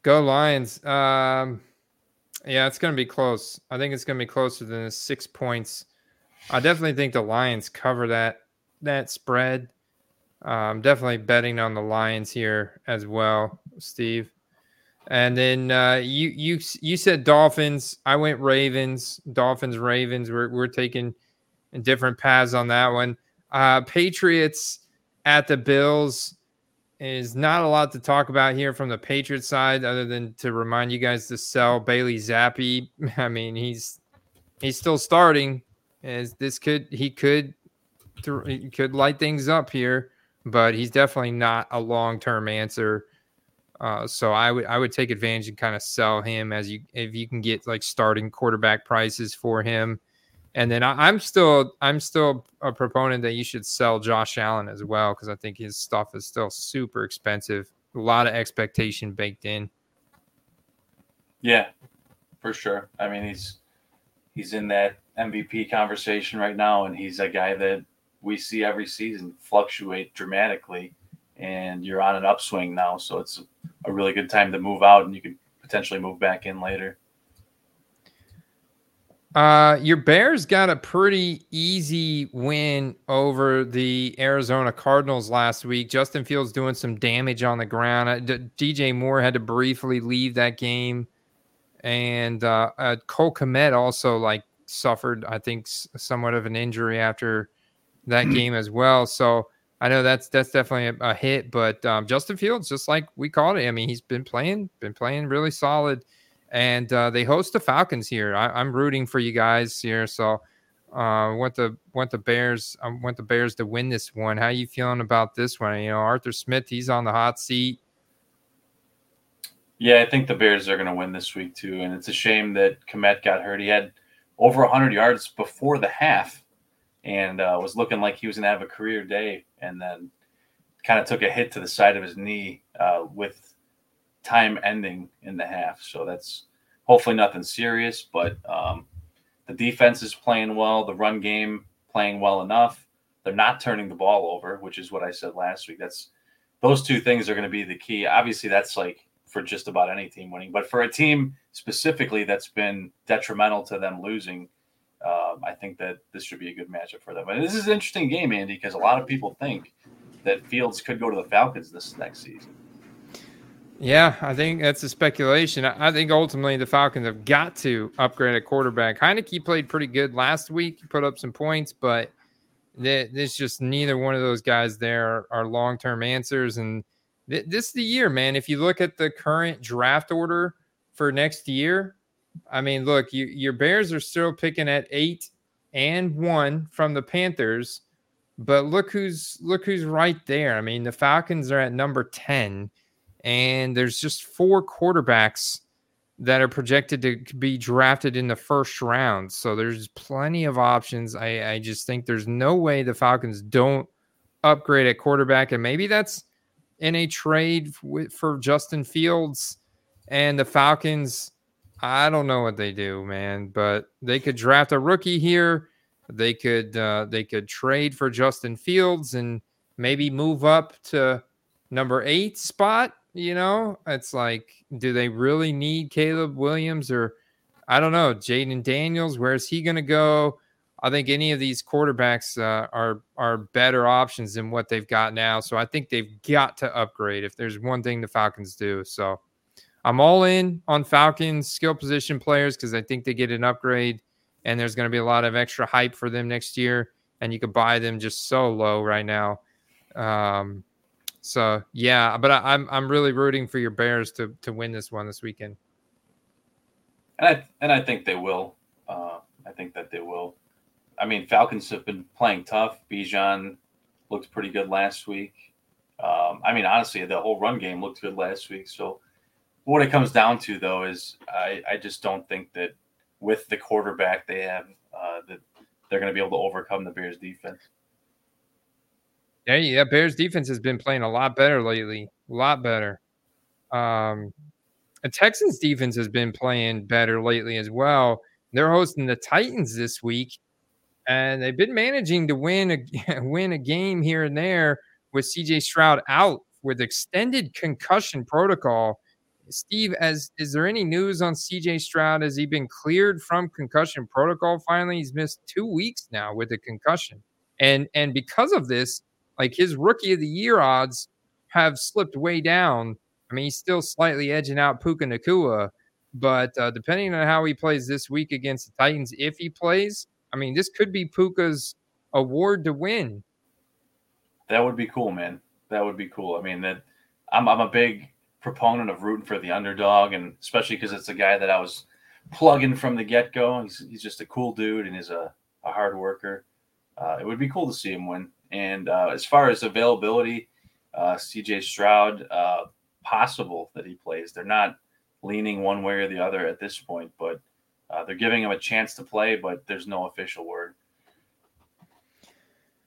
Go Lions. Um, yeah, it's going to be close. I think it's going to be closer than the six points. I definitely think the Lions cover that that spread. I'm um, definitely betting on the Lions here as well, Steve. And then uh, you you you said Dolphins. I went Ravens. Dolphins Ravens. We're we're taking different paths on that one. Uh, Patriots at the Bills is not a lot to talk about here from the Patriots side, other than to remind you guys to sell Bailey Zappe. *laughs* I mean, he's he's still starting. As this could he could he could light things up here, but he's definitely not a long term answer. Uh, so I would I would take advantage and kind of sell him as you if you can get like starting quarterback prices for him. And then I, I'm still I'm still a proponent that you should sell Josh Allen as well because I think his stuff is still super expensive. A lot of expectation baked in. Yeah, for sure. I mean, he's he's in that MVP conversation right now, and he's a guy that we see every season fluctuate dramatically. And you're on an upswing now, so it's a really good time to move out, and you could potentially move back in later. Uh, your Bears got a pretty easy win over the Arizona Cardinals last week. Justin Fields doing some damage on the ground. Uh, D- DJ Moore had to briefly leave that game, and uh, uh, Cole Kmet also like suffered, I think, somewhat of an injury after that *clears throat* game as well. So I know that's that's definitely a, a hit, but um, Justin Fields, just like we called it, I mean, he's been playing, been playing really solid, and uh, they host the Falcons here. I, am rooting for you guys here, so uh, want the want the Bears, I want the Bears to win this one. How are you feeling about this one? You know, Arthur Smith, he's on the hot seat. Yeah, I think the Bears are going to win this week too, and it's a shame that Kmet got hurt. He had over 100 yards before the half, and uh, was looking like he was going to have a career day, and then kind of took a hit to the side of his knee uh, with time ending in the half. So that's hopefully nothing serious, but um, the defense is playing well, the run game playing well enough. They're not turning the ball over, which is what I said last week. That's those two things are going to be the key. Obviously, that's like for just about any team winning, but for a team specifically that's been detrimental to them losing, um, I think that this should be a good matchup for them. And this is an interesting game, Andy, because a lot of people think that Fields could go to the Falcons this next season. Yeah, I think that's a speculation. I think ultimately the Falcons have got to upgrade a quarterback. Heinicke played pretty good last week, put up some points, but there's just neither one of those guys there are long term answers. And this is the year, man. If you look at the current draft order for next year, I mean, look, you, your Bears are still picking at eight and one from the Panthers, but look who's look who's right there. I mean, the Falcons are at number ten and there's just four quarterbacks that are projected to be drafted in the first round. So there's plenty of options. I, I just think there's no way the Falcons don't upgrade at quarterback, and maybe that's in a trade for Justin Fields and the Falcons. I don't know what they do, man, but they could draft a rookie here. They could uh, they could trade for Justin Fields and maybe move up to number eight spot you know, it's like, do they really need Caleb Williams or I don't know, Jayden Daniels? Where's he going to go? I think any of these quarterbacks uh, are are better options than what they've got now. So I think they've got to upgrade if there's one thing the Falcons do. So I'm all in on Falcons skill position players because I think they get an upgrade and there's going to be a lot of extra hype for them next year. And you could buy them just so low right now. Um, so yeah, but I, am I'm, I'm really rooting for your Bears to to win this one this weekend. And I and I think they will. Uh, I think that they will. I mean, Falcons have been playing tough. Bijan looked pretty good last week. Um, I mean, honestly, the whole run game looked good last week. So, what it comes down to, though, is I, I just don't think that with the quarterback they have, uh, that they're going to be able to overcome the Bears' defense. Yeah, yeah. Bears defense has been playing a lot better lately. A lot better. Um, the Texans defense has been playing better lately as well. They're hosting the Titans this week, and they've been managing to win a *laughs* win a game here and there with CJ Stroud out with extended concussion protocol. Steve, as is there any news on CJ Stroud? Has he been cleared from concussion protocol finally? He's missed two weeks now with a concussion. And and because of this, like his rookie of the year odds have slipped way down. I mean, he's still slightly edging out Puka Nacua, but uh, depending on how he plays this week against the Titans, if he plays, I mean, this could be Puka's award to win. That would be cool, man. That would be cool. I mean, that I'm I'm a big proponent of rooting for the underdog, and especially because it's a guy that I was plugging from the get go. He's he's just a cool dude and he's a, a hard worker. Uh, it would be cool to see him win. And uh, as far as availability, uh, CJ Stroud, uh, possible that he plays. They're not leaning one way or the other at this point, but uh, they're giving him a chance to play, but there's no official word.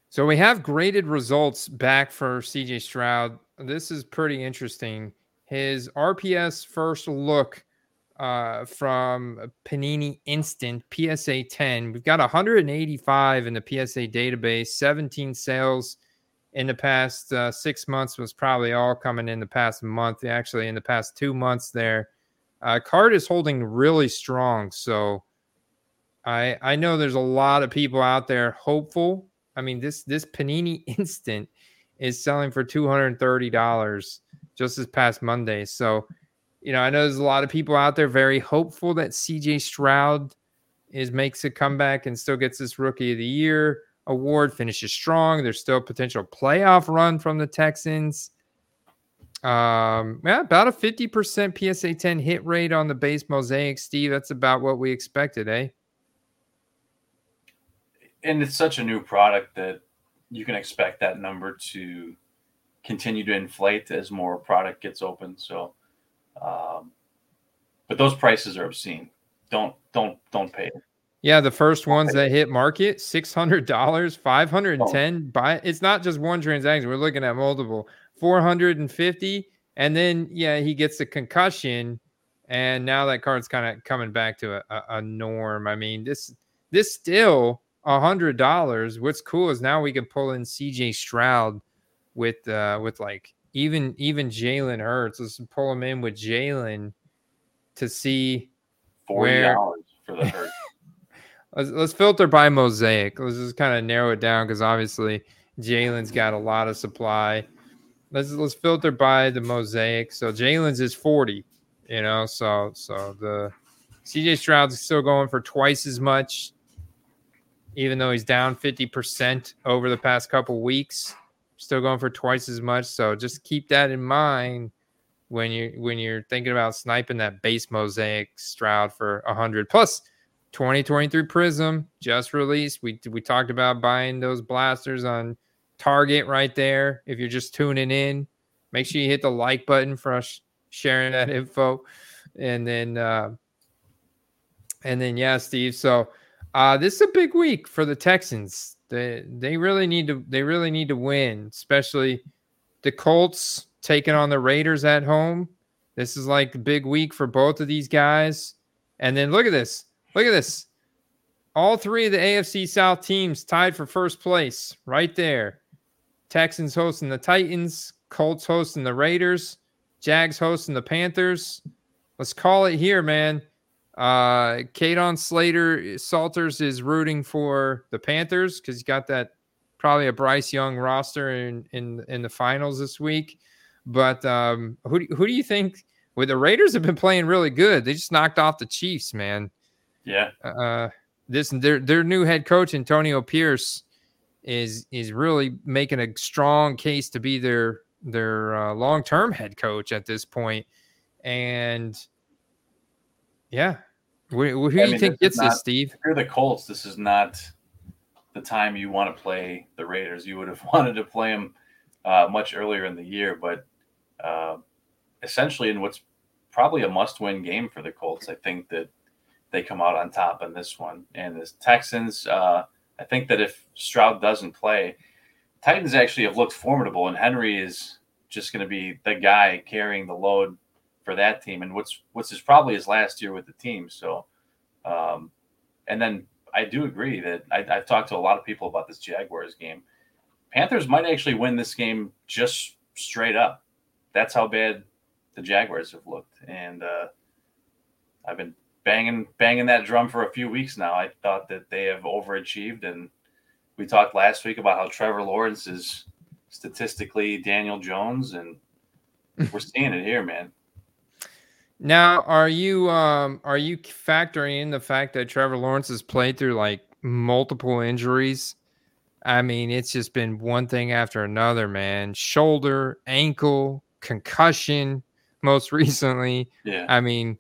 So we have graded results back for CJ Stroud. This is pretty interesting. His RPS first look uh, from Panini Instant PSA 10. We've got 185 in the PSA database, 17 sales in the past uh, six months was probably all coming in the past month. Actually, in the past two months, there, uh, card is holding really strong. So, I I know there's a lot of people out there hopeful. I mean this this Panini *laughs* Instant is selling for two hundred thirty dollars just this past Monday. So you know, I know there's a lot of people out there very hopeful that CJ Stroud is makes a comeback and still gets this rookie of the year award, finishes strong. There's still a potential playoff run from the Texans. Um, yeah, about a 50% PSA 10 hit rate on the base mosaic, Steve. That's about what we expected, eh? And it's such a new product that you can expect that number to continue to inflate as more product gets open. So, um, but those prices are obscene. Don't don't don't pay it. Yeah, the first ones that hit market, six hundred dollars, five hundred and ten. Oh. Buy it's not just one transaction. We're looking at multiple. Four hundred and fifty, and then yeah, he gets a concussion, and now that card's kind of coming back to a, a, a, norm. I mean, this this still a hundred dollars. What's cool is now we can pull in C.J. Stroud with uh with like even even Jalen Hurts. Let's pull him in with Jalen to see forty dollars for the Hurts. *laughs* let's, let's filter by mosaic. Let's just kind of narrow it down because obviously Jalen's got a lot of supply. Let's let's filter by the mosaic. So Jalen's is 40, you know. So so the CJ Stroud's still going for twice as much, even though he's down 50% over the past couple weeks. Still going for twice as much. So just keep that in mind when you when you're thinking about sniping that base mosaic Stroud for a 100 plus. plus 2023 Prism just released. We we talked about buying those blasters on Target right there. If you're just tuning in, make sure you hit the like button for us sharing that info, and then uh, and then yeah, Steve. So uh, this is a big week for the Texans. They they really need to they really need to win, especially the Colts taking on the Raiders at home. This is like a big week for both of these guys. And then look at this. Look at this. All three of the AFC South teams tied for first place right there. Texans hosting the Titans, Colts hosting the Raiders, Jags hosting the Panthers. Let's call it here, man. Uh Kadon Slater Salters is rooting for the Panthers because he's got that probably a Bryce Young roster in in in the finals this week. But um, who who do you think? Well, the Raiders have been playing really good. They just knocked off the Chiefs, man. Yeah. Uh, this their their new head coach Antonio Pierce is is really making a strong case to be their their uh, long term head coach at this point. point, and yeah, who, who do you think gets not, this, Steve? If you're the Colts, this is not the time you want to play the Raiders. You would have *laughs* wanted to play them uh, much earlier in the year, but uh, essentially in what's probably a must-win game for the Colts, I think that they come out on top in this one. And the Texans, uh, I think that if Stroud doesn't play, Titans actually have looked formidable, and Henry is just going to be the guy carrying the load for that team. And what's what's his probably his last year with the team. So, um, and then I do agree that I, I've talked to a lot of people about this Jaguars game. Panthers might actually win this game just straight up. That's how bad the Jaguars have looked, and uh, I've been banging banging that drum for a few weeks now. I thought that they have overachieved, and we talked last week about how Trevor Lawrence is statistically Daniel Jones, and *laughs* we're seeing it here, man. Now, are you um are you factoring in the fact that Trevor Lawrence has played through like multiple injuries? I mean, it's just been one thing after another, man. Shoulder, ankle, concussion, most *laughs* recently. Yeah. I mean,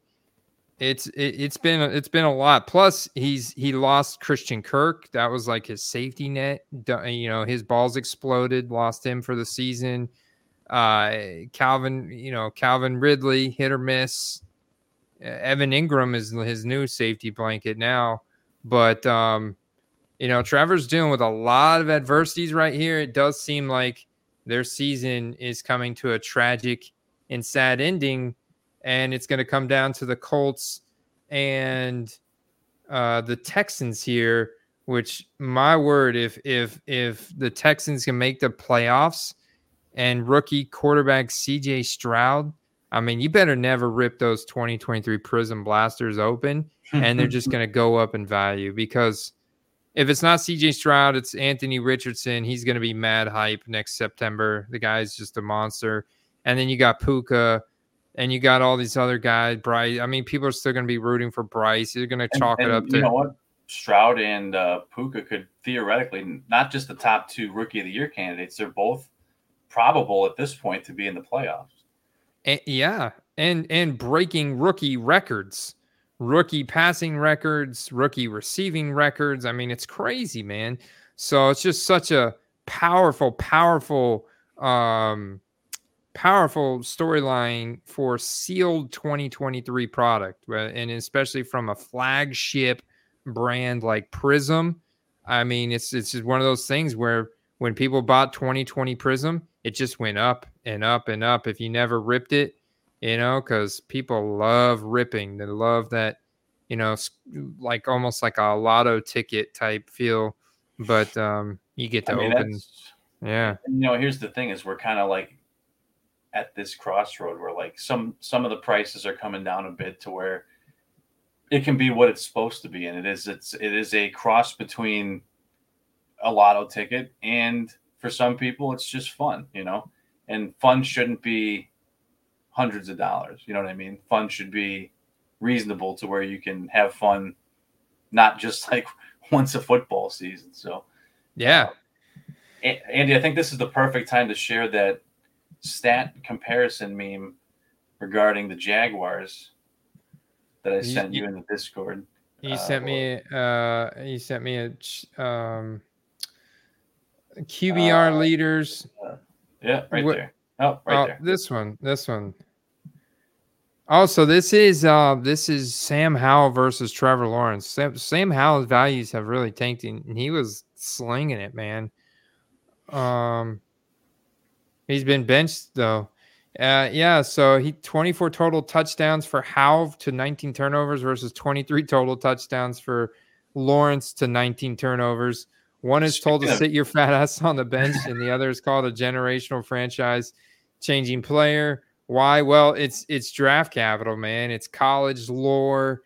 it's it, has been it's been a lot. Plus, he's he lost Christian Kirk. That was like his safety net. You know, his balls exploded, lost him for the season. Uh, Calvin, you know, Calvin Ridley, hit or miss. Evan Engram is his new safety blanket now, but um, you know, Trevor's dealing with a lot of adversities right here. It does seem like their season is coming to a tragic and sad ending and it's going to come down to the Colts and uh, the Texans here. Which my word, if if if the Texans can make the playoffs and rookie quarterback C.J. Stroud, I mean, you better never rip those 2023 Prism Blasters open, and they're just *laughs* going to go up in value because if it's not CJ Stroud, it's Anthony Richardson. He's going to be mad hype next September. The guy's just a monster. And then you got Puka and you got all these other guys. Bryce. I mean, people are still going to be rooting for Bryce. You're going to chalk and, it up to you know what? Stroud and uh, Puka could theoretically not just the top two rookie of the year candidates. They're both probable at this point to be in the playoffs. And, yeah, and and breaking rookie records, rookie passing records, rookie receiving records. I mean, it's crazy, man. So it's just such a powerful, powerful, um, powerful storyline for sealed 2023 product, and especially from a flagship brand like Prism. I mean, it's it's just one of those things where when people bought 2020 Prism, it just went up and up and up. If you never ripped it, you know, because people love ripping. They love that, you know, like almost like a lotto ticket type feel. But um, you get to I mean, open. Yeah. You know, here's the thing: is we're kind of like at this crossroad where like some some of the prices are coming down a bit to where it can be what it's supposed to be, and it is. It's it is a cross between a lotto ticket and for some people it's just fun you know? And fun shouldn't be hundreds of dollars you know what i mean? Fun should be reasonable to where you can have fun not just like *laughs* once a football season so. Yeah. Uh, andy i think this is the perfect time to share that stat comparison meme regarding the jaguars that i sent you, you in the discord you uh, sent me uh you sent me a um QBR uh, leaders. yeah, right what, there. Oh, right uh, there. This one. This one. Also, this is uh this is Sam Howell versus Trevor Lawrence. Sam, Sam Howell's values have really tanked, and he was slinging it, man. Um, he's been benched though. Uh, yeah, so he 24 total touchdowns for Howell to 19 turnovers versus 23 total touchdowns for Lawrence to 19 turnovers. One is told to sit your fat ass on the bench, and the other is called a generational franchise changing player. Why? Well, it's it's draft capital, man. It's college lore.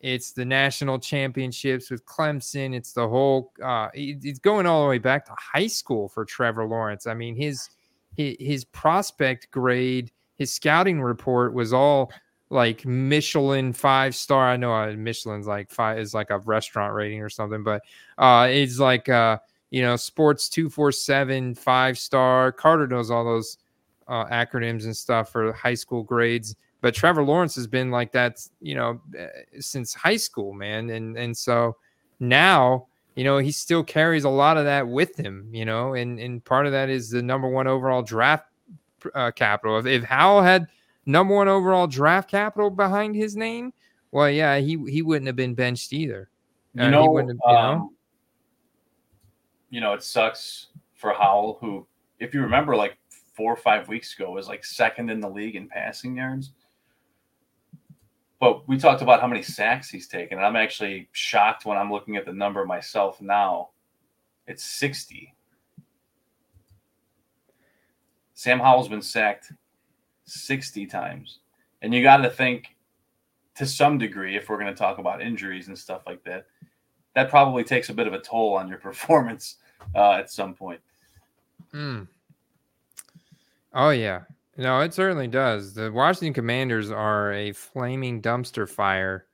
It's the national championships with Clemson. It's the whole. Uh, it's going all the way back to high school for Trevor Lawrence. I mean, his his, his prospect grade, his scouting report was all like Michelin five star. I know uh, Michelin's like five is like a restaurant rating or something, but uh, it's like uh, you know, sports two four seven five star. Carter knows all those uh, acronyms and stuff for high school grades. But Trevor Lawrence has been like that, you know, eh, since high school, man, and and so now you know he still carries a lot of that with him, you know, and and part of that is the number one overall draft uh, capital. If, if Howell had number one overall draft capital behind his name, well, yeah, he he wouldn't have been benched either. Uh, you, know, have, you, um, know, you know, it sucks for Howell, who, if you remember, like four or five weeks ago, was like second in the league in passing yards. But we talked about how many sacks he's taken. And I'm actually shocked when I'm looking at the number myself now. It's 60. Sam Howell's been sacked 60 times. And you got to think to some degree, if we're going to talk about injuries and stuff like that, that probably takes a bit of a toll on your *laughs* performance uh, at some point. Mm. Oh, yeah. No, it certainly does. The Washington Commanders are a flaming dumpster fire,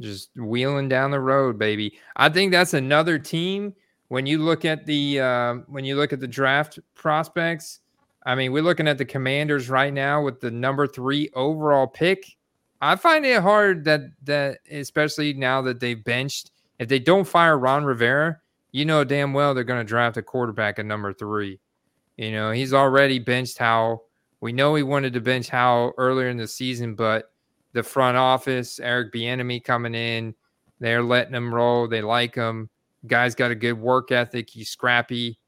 just wheeling down the road, baby. I think that's another team. When you look at the uh, when you look at the draft prospects, I mean, we're looking at the Commanders right now with the number three overall pick. I find it hard that that especially now that they've benched, if they don't fire Ron Rivera, you know damn well they're going to draft a quarterback at number three. You know, he's already benched Howell. We know he wanted to bench Howell earlier in the season, but the front office, Eric Bieniemy coming in, they're letting him roll. They like him. Guy's got a good work ethic. He's scrappy.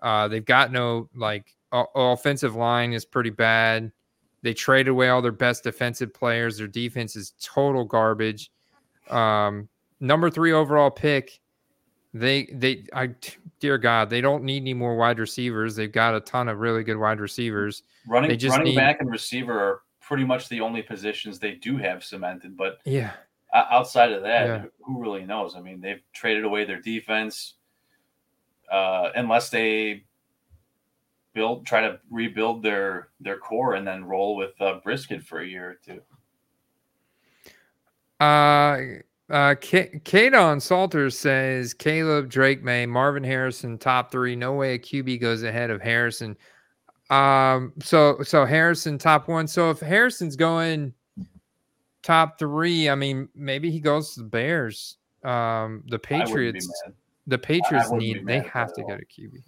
Uh, they've got no like offensive line is pretty bad. They traded away all their best defensive players. Their defense is total garbage. Um, number three overall pick. They they I dear God, they don't need any more wide receivers. They've got a ton of really good wide receivers. Running running need, back and receiver are pretty much the only positions they do have cemented. But yeah, outside of that, yeah. who really knows? I mean, they've traded away their defense. Uh, unless they build, try to rebuild their their core, and then roll with uh, Brisket for a year or two. Uh, uh, K- Kadon Salters says Caleb, Drake Maye, Marvin Harrison, top three. No way a QB goes ahead of Harrison. Um, so so Harrison top one. So if Harrison's going top three, I mean maybe he goes to the Bears. Um, the Patriots, the Patriots need they have to go to QB.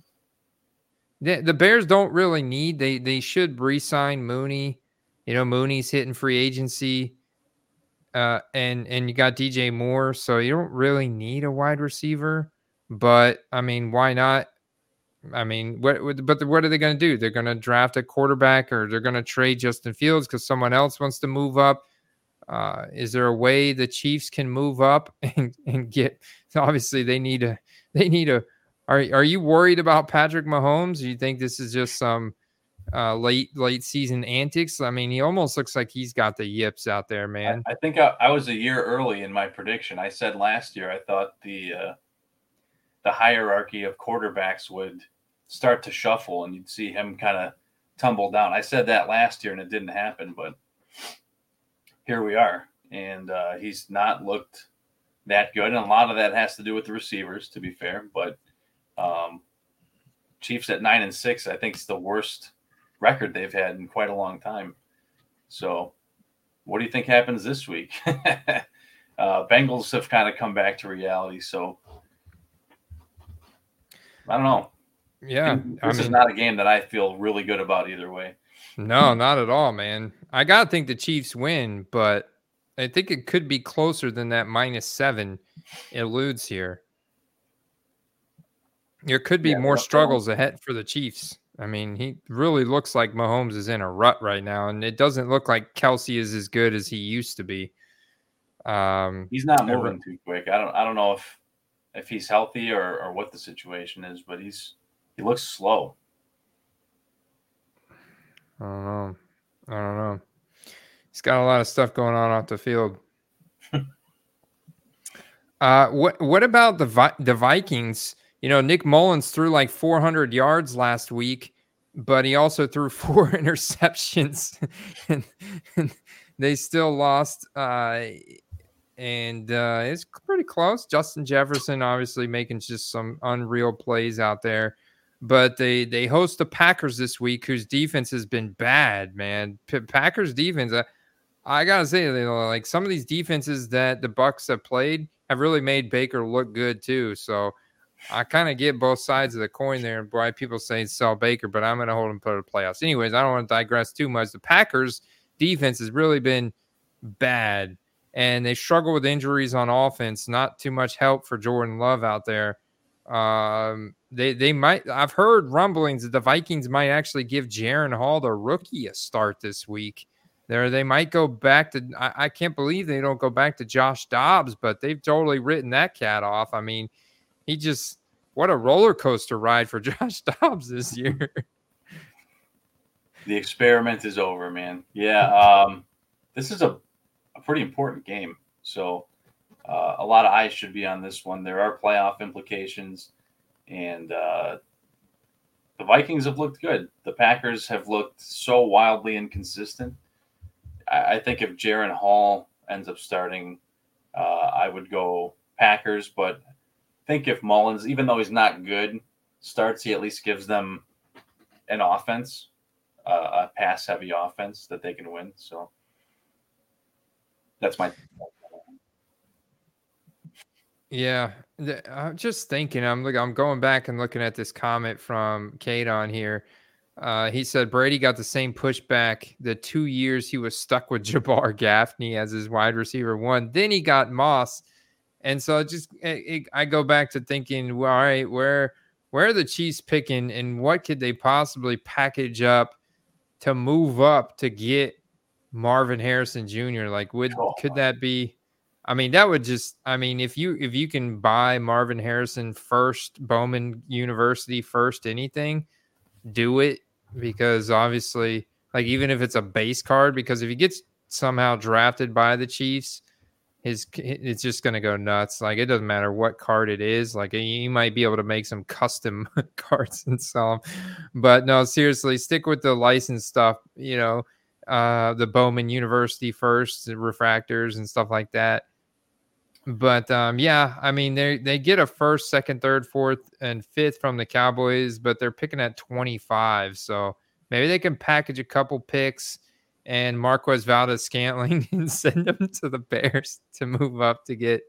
The, the Bears don't really need they they should re-sign Mooney. You know Mooney's hitting free agency. Uh, and and you got DJ Moore, so you don't really need a wide receiver. But I mean, why not? I mean, what? But what are they going to do? They're going to draft a quarterback, or they're going to trade Justin Fields because someone else wants to move up. Uh, is there a way the Chiefs can move up *laughs* and, and get? Obviously, they need a. They need a. Are Are you worried about Patrick Mahomes? Do you think this is just some uh, late late season antics. I mean, he almost looks like he's got the yips out there, man. I, I think I, I, was a year early in my prediction. I said last year I thought the uh, the hierarchy of quarterbacks would start to shuffle, and you'd see him kind of tumble down. I said that last year, and it didn't happen, but here we are, and uh, he's not looked that good, and a lot of that has to do with the receivers, to be fair. But um, Chiefs at nine and six, I think, is the worst record they've had in quite a long time. So, what do you think happens this week? *laughs* uh, Bengals have kind of come back to reality. So, I don't know. Yeah, this I mean, is not a game that I feel really good about either way. No, not at all, man. I gotta think the Chiefs win, but I think it could be closer than that minus seven eludes here. There could be yeah, more struggles ahead for the Chiefs. I mean, he really looks like Mahomes is in a rut right now, and it doesn't look like Kelce is as good as he used to be. Um, he's not moving too quick. I don't. I don't know if if he's healthy or or what the situation is, but he's he looks slow. I don't know. I don't know. He's got a lot of stuff going on off the field. *laughs* uh, what what about the Vi- the Vikings? You know, Nick Mullens threw like 400 yards last week, but he also threw *laughs* four interceptions, and, and, they still lost. Uh, and uh, it's pretty close. Justin Jefferson obviously making just some unreal plays out there, but they they host the Packers this week, whose defense has been bad. Man, P- Packers defense. Uh, I gotta say, like some of these defenses that the Bucs have played have really made Baker look good too. So I kind of get both sides of the coin there, why people say sell Baker, but I'm going to hold him for the playoffs. Anyways, I don't want to digress too much. The Packers defense has really been bad, and they struggle with injuries on offense. Not too much help for Jordan Love out there. Um, they they might. I've heard rumblings that the Vikings might actually give Jaren Hall, the rookie, a start this week. There, they might go back to. I, I can't believe they don't go back to Josh Dobbs, but they've totally written that cat off. I mean he just what a roller coaster ride for *laughs* Josh Dobbs this year. The experiment is over, man. Yeah, um, this is a, a pretty important game. So uh, a lot of eyes should be on this one. There are playoff implications, and uh, the Vikings have looked good. The Packers have looked so wildly inconsistent. I, I think if Jaren Hall ends up starting, uh, I would go Packers, but think if Mullens, even though he's not good, starts, he at least gives them an offense, uh, a pass heavy offense that they can win. So that's my. Yeah, I'm just thinking. I'm look. I'm going back and looking at this comment from Kate on here. Uh, he said Brady got the same pushback the two years he was stuck with *laughs* Jabbar Gaffney as his wide receiver one. Then he got Moss and so it just it, it, I go back to thinking, well, all right, where where are the Chiefs picking, and what could they possibly package up to move up to get Marvin Harrison Jr. Like, would oh. could that be? I mean, that would just. I mean, if you if you can buy Marvin Harrison first, Bowman University first, anything, do it because obviously, like even if it's a base card, because if he gets somehow drafted by the Chiefs his it's just gonna go nuts. Like it doesn't matter what card it is. Like you might be able to make some custom *laughs* cards and sell them, but no, seriously, stick with the license stuff. You know, uh, the Bowman University first refractors and stuff like that. But um, yeah, I mean they they get a first, second, third, fourth, and fifth from the Cowboys, but they're picking at twenty five. So maybe they can package a couple picks and Marquez Valdes Scantling *laughs* and send them to the Bears to move up to get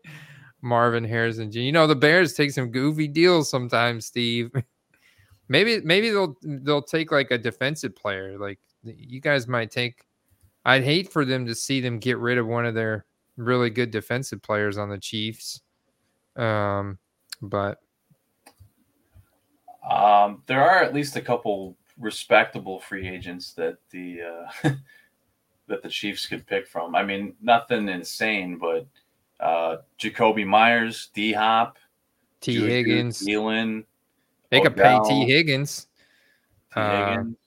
Marvin Harrison. You know, the Bears take some goofy deals sometimes, Steve. *laughs* maybe maybe they'll they'll take like a defensive player. Like you guys might take I'd hate for them to see them get rid of one of their really good defensive players on the Chiefs. Um but um there are at least a couple respectable free agents that the uh *laughs* that the Chiefs could pick from. I mean, nothing insane, but uh, Jakobi Meyers, D Hop, Tee Higgins, Thielen. They could pay Tee Higgins. Tee Higgins.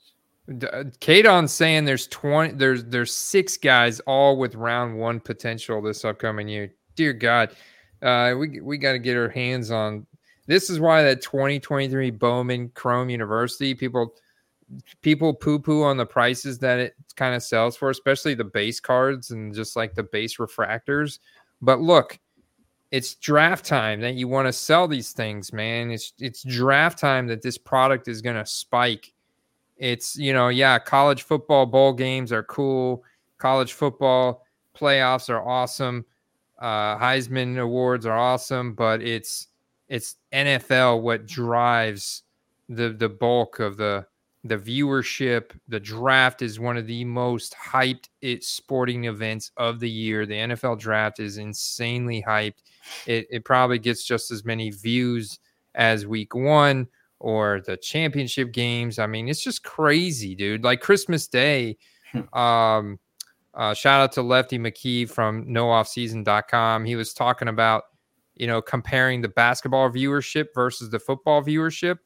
Uh, Kadon's saying there's twenty, there's there's six guys all with round one potential this upcoming year. Dear God, uh, we we got to get our hands on. This is why that 2023 Bowman Chrome University people people poo poo on the prices that it kind of sells for, especially the base cards and just like the base refractors. But look, it's draft time that you want to sell these things, man. It's it's draft time that this product is going to spike. It's, you know, yeah, college football bowl games are cool. College football playoffs are awesome. Uh, Heisman awards are awesome, but it's it's NFL what drives the the bulk of the the viewership. The draft is one of the most hyped it sporting events of the year. The NFL draft is insanely hyped. It, it probably gets just as many views as week one or the championship games. I mean, it's just crazy, dude. Like Christmas Day. Hmm. um, uh, shout out to Lefty McKee from nooffseason.com. He was talking about, you know, comparing the basketball viewership versus the football viewership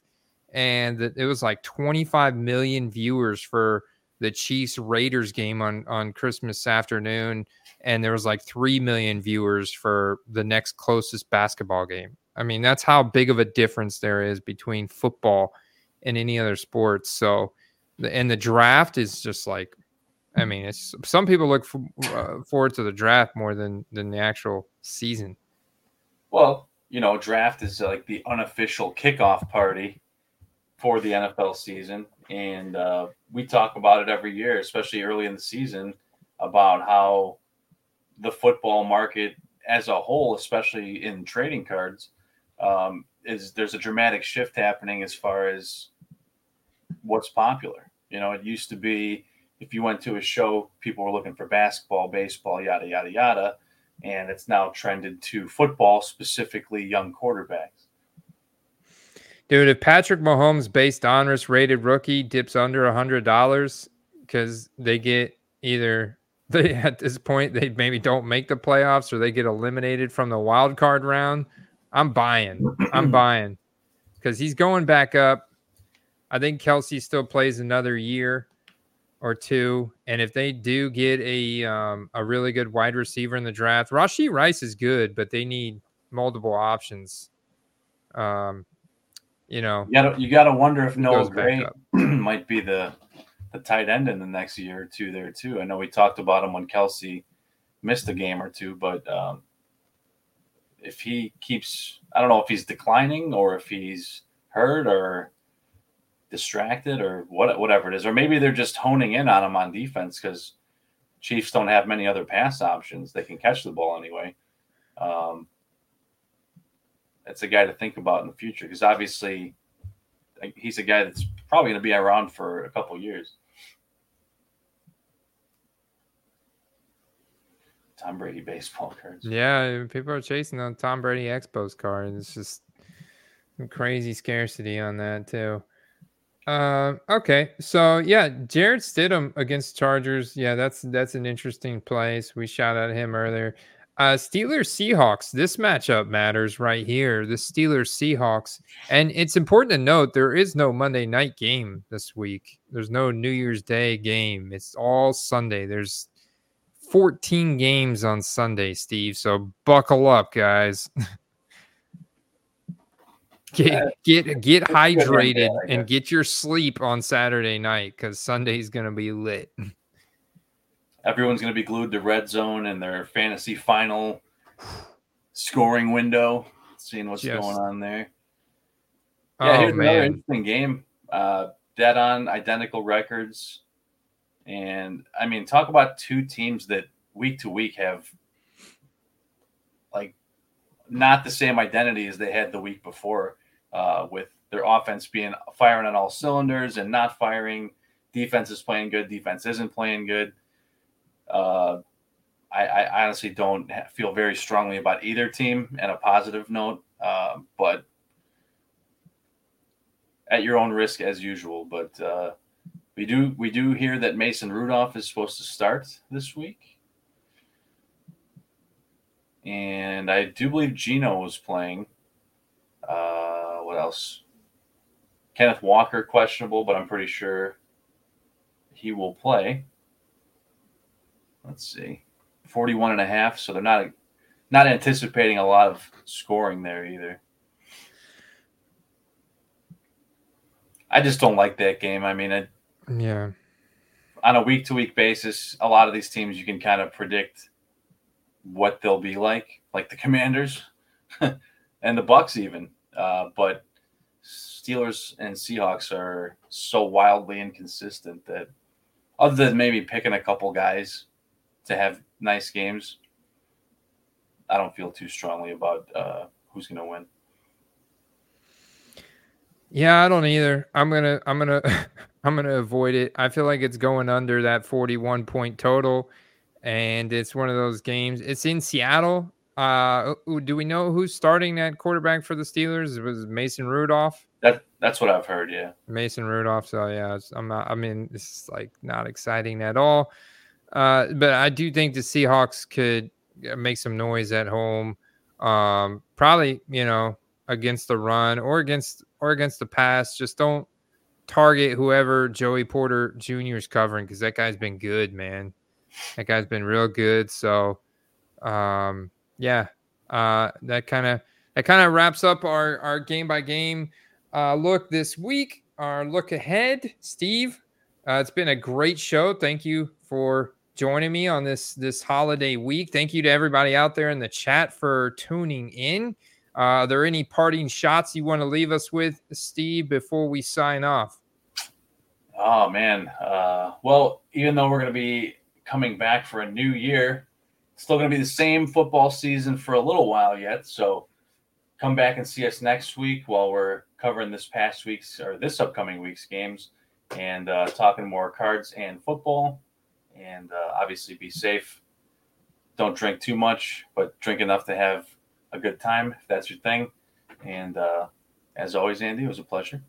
and it was like 25 million viewers for the Chiefs Raiders game on on Christmas afternoon, and there was like three million viewers for the next closest basketball game. I mean, that's how big of a difference there is between football and any other sports. So, and the draft is just like, I mean, it's some people look uh, forward to the draft more than than the actual season. Well, you know, draft is like the unofficial kickoff party for the NFL season. And uh, we talk about it every year, especially early in the season, about how the football market as a whole, especially in trading cards, um, is there's a dramatic shift happening as far as what's popular. You know, it used to be if you went to a show, people were looking for basketball, baseball, yada, yada, yada. And it's now trended to football, specifically young quarterbacks. Dude, if Patrick Mahomes based honors rated rookie dips under a hundred dollars because they get either *laughs* they at this point they maybe don't make the playoffs or they get eliminated from the wild card round, I'm buying. I'm *clears throat* buying because he's going back up. I think Kelce still plays another year or two, and if they do get a um, a really good wide receiver in the draft, Rashee Rice is good, but they need multiple options. Um, you know, you gotta, you gotta wonder if Noah Gray *clears throat* might be the the tight end in the next year or two there too. I know we talked about him when Kelce missed a game or two, but um, if he keeps, I don't know if he's declining or if he's hurt or distracted or what, whatever it is, or maybe they're just honing in on him on defense because Chiefs don't have many other pass options. They can catch the ball anyway. Um, it's a guy to think about in the future because obviously he's a guy that's probably going to be around for a couple years. Tom Brady baseball cards. Yeah, people are chasing on Tom Brady Expos card. It's just crazy scarcity on that too. Uh, okay, so yeah, Jarrett Stidham against Chargers. Yeah, that's that's an interesting place. We shot at him earlier. Uh, Steelers Seahawks. This matchup matters right here. The Steelers Seahawks, and it's important to note there is no Monday night game this week. There's no New Year's Day game. It's all Sunday. There's 14 games on Sunday, Steve. So buckle up, guys. *laughs* get get get hydrated and get your sleep on Saturday night because Sunday's gonna be lit. *laughs* Everyone's gonna be glued to red zone and their fantasy final scoring window, seeing what's Yes. going on there. Yeah, oh here's another interesting game. Uh, dead on identical records, and I mean, talk about two teams that week to week have like not the same identity as they had the week before, uh, with their offense being firing on all cylinders and not firing. Defense is playing good. Defense isn't playing good. Uh, I, I honestly don't feel very strongly about either team and a positive note, uh, but at your own risk as usual. But uh, we do we do hear that Mason Rudolph is supposed to start this week, and I do believe Geno was playing. Uh, what else? Kenneth Walker questionable, but I'm pretty sure he will play. Let's see. 41 and a half, so they're not not anticipating a lot of scoring there either. I just don't like that game. I mean, it, yeah, on a week to week basis, a lot of these teams you can kind of predict what they'll be like, like the Commanders *laughs* and the Bucs even. Uh, but Steelers and Seahawks are so wildly inconsistent that, other than maybe picking a couple guys to have nice games, I don't feel too strongly about uh, who's going to win. yeah, I don't either. I'm gonna I'm gonna *laughs* I'm gonna avoid it. I feel like it's going under that 41 point total, and it's one of those games. It's in Seattle. Uh, do we know who's starting at quarterback for the Steelers? It was Mason Rudolph. That that's what I've heard. Yeah. Mason Rudolph. So yeah, it's, I'm not. I mean, it's like not exciting at all. Uh, but I do think the Seahawks could uh, make some noise at home. Um, probably you know against the run or against or against the pass. Just don't target whoever Joey Porter Jr. is covering because that guy's been good, man. That guy's been real good. So, um, yeah, uh, that kind of that kind of wraps up our our game by game uh, look this week. Our look ahead, Steve. Uh, it's been a great show. Thank you for joining me on this this holiday week. Thank you to everybody out there in the chat for tuning in. Uh, are there any parting shots you want to leave us with, Steve, before we sign off? Oh man. Uh, well, even though we're going to be coming back for a new year, still going to be the same football season for a little while yet. So come back and see us next week while we're covering this past week's or this upcoming week's games and uh, talking more cards and football. And uh, obviously, be safe. Don't drink too much, but drink enough to have a good time if that's your thing. And uh, as always, Andy, it was a pleasure.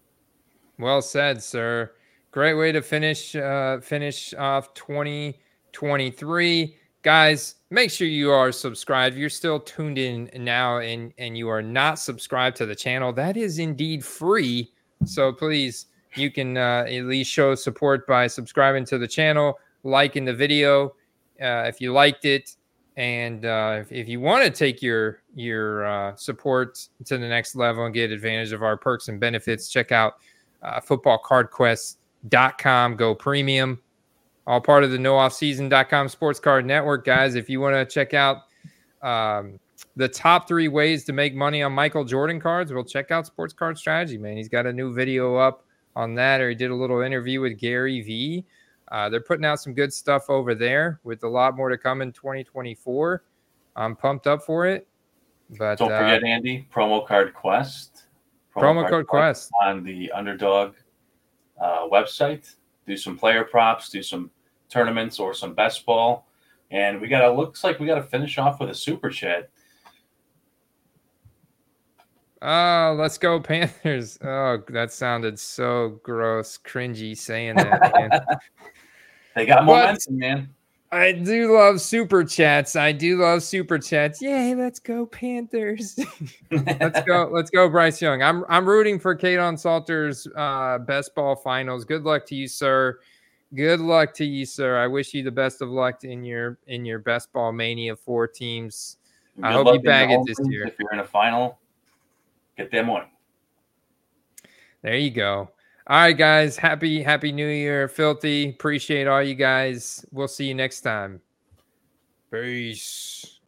Well said, sir. Great way to finish uh, finish off 2023. Guys, make sure you are subscribed. You're still tuned in now and and you are not subscribed to the channel, that is indeed free. So please, you can uh, at least show support by subscribing to the channel, liking the video uh, if you liked it, and uh, if, if you want to take your your uh, support to the next level and get advantage of our perks and benefits, check out uh, footballcardquest.com. Go premium. All part of the nooffseason.com sports card network, guys. If you want to check out um, the top three ways to make money on Michael Jordan cards, well, check out Sports Card Strategy, man. He's got a new video up on that, or he did a little interview with Gary V. Uh, they're putting out some good stuff over there with a lot more to come in 2024. I'm pumped up for it. But Don't uh, forget, Andy, promo card Quest. promo card Quest. on the underdog uh, website. Do some player props, do some tournaments or some best ball. And we gotta looks like we gotta finish off with a super chat. Oh, let's go Panthers. *laughs* Oh, that sounded so gross, cringy saying that. *laughs* They got momentum, but man. I do love super chats. I do love super chats. Yay, let's go Panthers. *laughs* let's go. *laughs* Let's go Bryce Young. I'm I'm rooting for Kaden Salter's uh, best ball finals. Good luck to you, sir. Good luck to you, sir. I wish you the best of luck in your in your best ball mania four teams. Good I hope you bag it this year. If you're in a final, get them one. There you go. All right, guys. Happy, happy new year, filthy. Appreciate all you guys. We'll see you next time. Peace.